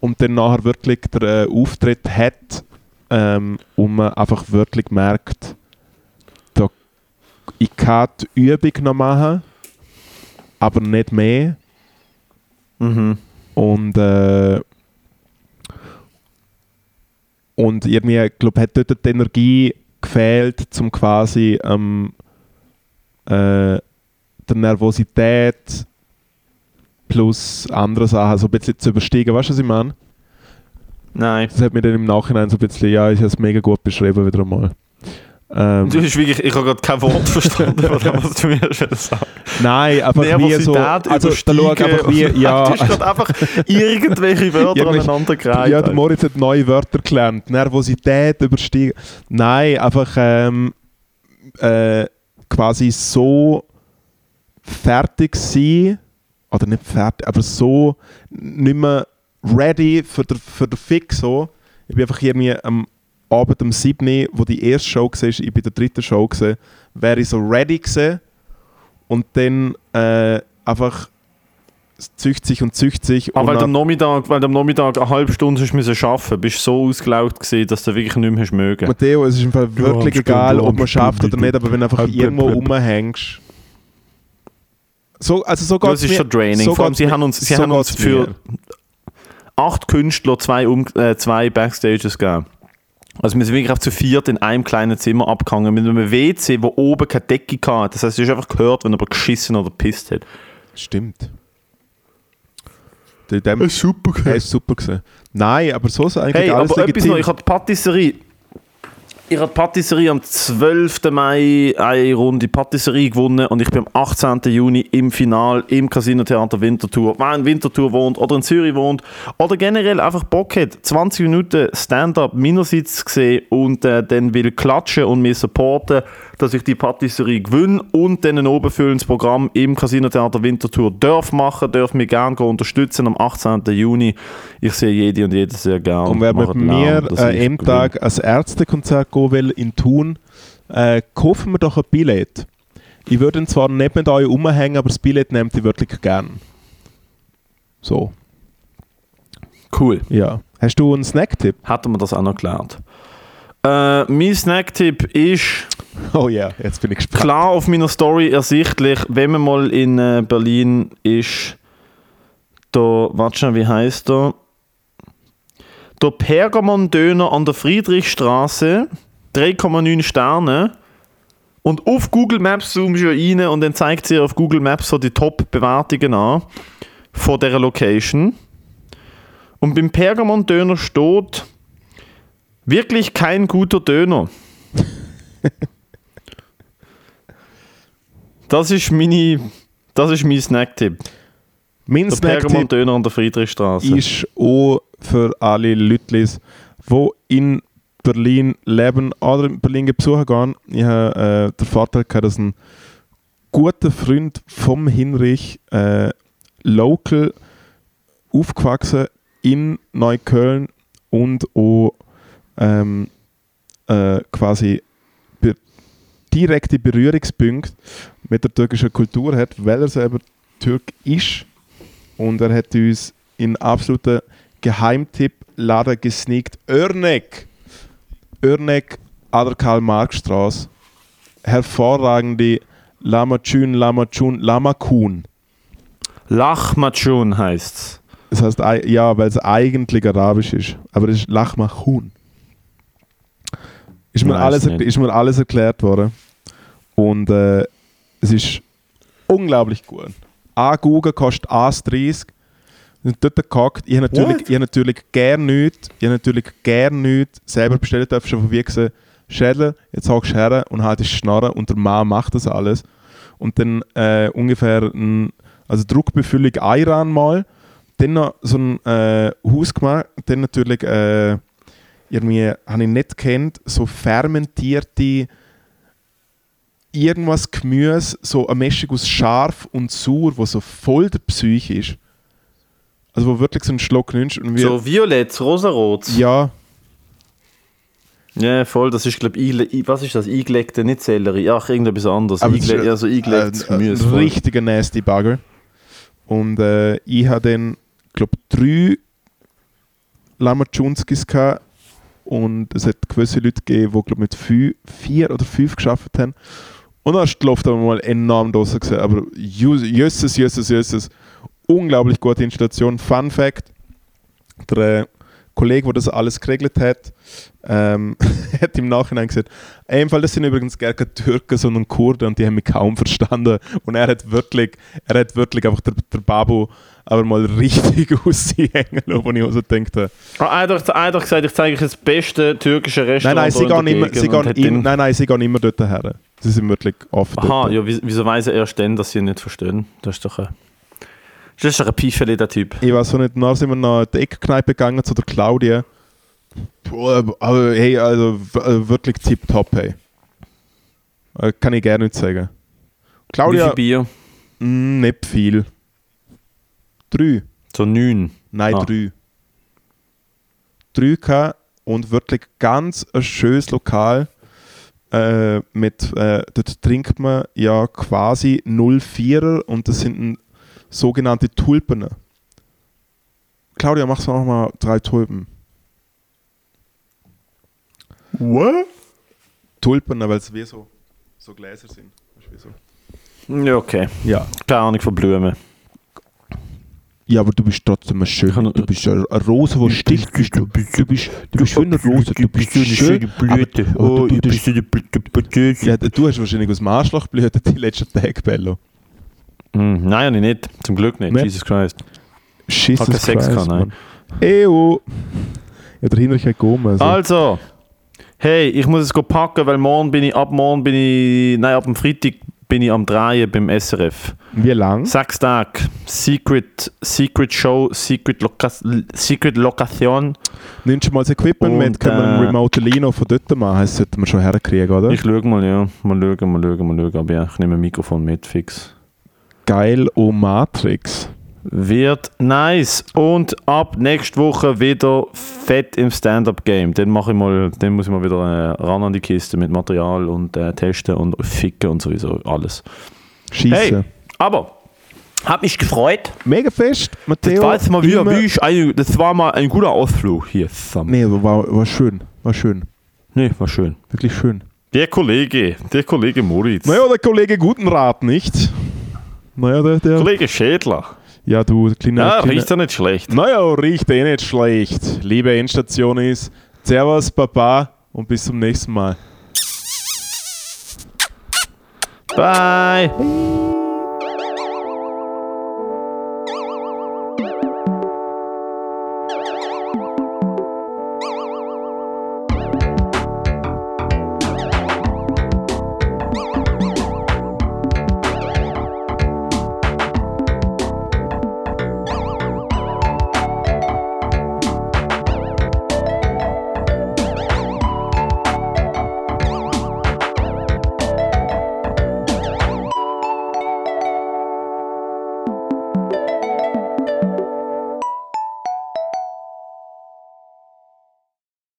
und dann nachher wirklich den äh, Auftritt hat ähm, und man einfach wirklich merkt, da, ich kann die Übung noch machen, aber nicht mehr. Mhm. Und, äh, und irgendwie, ich glaube, hat dort die Energie gefehlt, um quasi ähm, äh, der Nervosität plus andere Sachen so ein bisschen zu übersteigen. Weißt du, was ich meine? Nein. Das hat mir dann im Nachhinein so ein bisschen, ja, ich habe es mega gut beschrieben wieder einmal. Ähm, Du hast wirklich, ich habe gerade kein Wort verstanden von dem, was du mir schon sagst. nein, einfach wie so. Nervosität Also, da schau übersteigen einfach wie, ja. Du hast gerade einfach irgendwelche Wörter Irgendwelche- aneinander gereiht. Ja, der Moritz hat neue Wörter gelernt. Nervosität übersteigen. Nein, einfach ähm, äh, quasi so fertig sein, oder nicht fertig, aber so nicht mehr ready für den, für den Fix so. Ich bin einfach irgendwie am Abend um 7 Uhr, wo die erste Show war, ich bin der dritten Show gesehen, wäre ich so ready gewesen und dann äh, einfach zücht sich und zücht sich. Aber und weil du am Nachmittag, weil du am Nachmittag eine halbe Stunde hast müssen arbeiten, bist du so ausgelaugt gewesen, dass du wirklich nicht mehr hast mögen. Matteo, es ist im Fall wirklich egal, ob man schafft oder nicht, aber wenn du einfach irgendwo blub. rumhängst. So, also so Das ist mir- schon Training. so Vor allem, geht's sie mir- haben uns, sie so haben uns für mir. acht Künstler zwei, um, äh, zwei Backstages gegeben. Also wir sind wirklich auf zu viert in einem kleinen Zimmer abgehangen mit einem WC, wo oben keine Decke hatte. Das heißt, du hast einfach gehört, wenn jemand geschissen oder pisst hat. Stimmt. Dem, super er ist super gewesen. Nein, aber so ist eigentlich Hey, alles aber etwas legitim. noch, ich habe die Patisserie. Ich die Patisserie am 12. Mai eine Runde Patisserie gewonnen und ich bin am 18. Juni im Final im Casino Theater Winterthur. Wer in Winterthur wohnt oder in Zürich wohnt oder generell einfach Bock hat, 20 Minuten Stand-up meinerseits gesehen und äh, dann will klatschen und mir supporten, dass ich die Patisserie gewinne und dann ein obenfüllendes Programm im Casino Theater Winterthur darf machen, darf mich gerne unterstützen am 18. Juni. Ich sehe jede und jede sehr gerne. Und wer mit mir äh, am gewinne. Tag als Ärztekonzert gehen will in Thun, äh, kaufen wir doch ein Billett. Ich würde ihn zwar nicht mit euch umhängen, aber das Billett nehmt ihr wirklich gern. So, Cool. ja. Hast du einen Snacktipp? Hätten wir das auch noch gelernt. Äh, mein Snacktipp ist Oh ja, jetzt bin ich gespannt. klar auf meiner Story ersichtlich, wenn man mal in äh, Berlin ist. Da, warte schon, wie heißt der? Der Pergamon-Döner an der Friedrichstraße, 3,9 Sterne. Und auf Google Maps zoomst du rein und dann zeigt sie auf Google Maps so die Top-Bewertungen an von dieser Location. Und beim Pergamon-Döner steht wirklich kein guter Döner. Das ist meine, das ist mein Snacktipp. Mein Der Snacktipp Pergamon-Döner an der Friedrichstraße. ist auch für alle Leute, die in Berlin leben oder in Berlin besuchen gehen. Ich habe äh, den Vorteil gehabt, dass ein guter Freund vom Hinrich äh, local aufgewachsen in Neukölln und auch ähm, äh, quasi be direkte Berührungspunkte mit der türkischen Kultur hat, weil er selber Türk ist und er hat uns in absoluten Geheimtipp-Laden gesneakt. Örnek! Örnek an der Karl-Marx-Straße. Hervorragende Lamachun, Lamachun, Lamakun. Lachmatschun heißt's. Das heißt, ei- ja, weil es eigentlich arabisch ist. Aber es ist Lachmachun. Ist mir, alles, nicht. ist mir alles erklärt worden. Und äh, es ist unglaublich gut. Ein Google kostet 1,30. Und dort gehackt. Ich habe natürlich, What? ich habe natürlich gern nichts. Ich habe natürlich gern nichts. Selber bestellt darf schon von wie gesehen. Schädler, jetzt hockst du her und halt die Schnarre und der Mann macht das alles. Und dann äh, ungefähr ein, also Druckbefüllung Ayran mal. Dann noch so ein äh, Haus gemacht. Dann natürlich äh, irgendwie, habe ich nicht kennt, so fermentierte irgendwas Gemüse, so eine Mischung aus scharf und sauer, wo so voll der Psyche ist. Also wo wirklich so ein Schluck nimmst und So violett, rosarot. ja, Ja, voll, das ist, glaube ich, was ist das? Eingelegte, nicht Sellerie. Ach, irgendetwas anderes. Aber Eingle ja, so eingelegtes ein, Gemüse. ein richtiger nasty Bagger. Und äh, ich habe dann, glaube drei Lamachunskis gehabt und es hat gewisse Leute gegeben, die glaub, mit vier oder fünf geschafft haben. Und dann ist die Luft aber mal enorm draußen. Aber jösses, jösses, jösses. Unglaublich gute Installation. Fun Fact: Der äh, Kollege, der das alles geregelt hat, ähm, hat im Nachhinein gesagt, "Ey, im Fall, das sind übrigens gar keine Türken, sondern Kurden und die haben mich kaum verstanden. Und er hat wirklich, er hat wirklich einfach der, der Babu aber mal richtig aushängen lassen, wo ich auch so dachte, Ah, hat doch gesagt, ich zeige euch das beste türkische nein, Restaurant. nein, sie hier in gehen der immer, sie gehen im, nein, nein, sie gehen immer dort her. Sie sind wirklich offen Aha, dort. ja, wie- wieso weiß er erst dann, dass sie ihn nicht verstehen? Das ist doch ein, das ist doch ein Piefeli, der Typ. Ich weiß auch nicht, nachher sind wir in die Eckkneipe gegangen zu der Claudia. Boah, aber hey, also äh, wirklich tipptopp, hey. Äh, Kann ich gerne nicht sagen. Wie Claudia, viel Bier? mh, nicht viel. Drei. So neun. Nein, Ah. drei. drei gehabt und wirklich ganz ein schönes Lokal. Äh, mit, äh, dort trinkt man ja quasi 04er und das sind sogenannte Tulpen. Claudia, machst du auch mal drei Tulpen? What? Tulpen, weil es wie so, so Gläser sind. Ja, okay. Ja. Keine Ahnung von Blumen. Ja, aber du bist trotzdem ein schön. kann- Du bist eine eine Rose, die sticht. Bist du. Du bist, du bist eine Rose. Du bist schön. Blüte. Aber, oh, du, du bist, eine Blüte. ja, du hast wahrscheinlich aus dem Arschloch blüht die letzten Tage, Bello. Hm, nein, ich nicht. Zum Glück nicht. Nee. Jesus Christ. Jesus keinen Sex Christ, gehabt, nein. Ja, der Hinrich Gomez. Also. Also, hey, ich muss es packen, weil morgen bin ich, ab morgen bin ich, nein, ab dem Freitag bin ich am Drehen beim SRF. Wie lang? Sechs Tage. Secret, Secret Show, Secret, Loka Secret Lokation. Nimmst du mal das Equipment Und, mit? Können wir einen äh, Remote Lino von dort machen? Das sollten wir schon herkriegen, oder? Ich schaue mal, ja. Mal schauen, mal schauen, mal schauen. Aber ja, ich nehme ein Mikrofon mit, fix. Geil, oh Matrix. Wird nice. Und ab nächste Woche wieder fett im Stand-Up-Game. Dann mache ich mal, dann muss ich mal wieder äh, ran an die Kiste mit Material und äh, testen und ficken und sowieso alles. Schieße. Hey, aber hat mich gefreut. Mega fest, Das Matteo. war jetzt mal wieder, wie ich, ein, das war mal ein guter Ausflug hier zusammen. Nee, war, war schön. War schön. Nee, war schön. Wirklich schön. Der Kollege, der Kollege Moritz. Naja, der Kollege Gutenrat, nicht? Naja, der, der Kollege Schädler. ja, du, der kleine, Ja, kleine riecht ja nicht schlecht. Naja, riecht eh nicht schlecht. Liebe Endstation ist, Servus, Papa und bis zum nächsten Mal. Bye.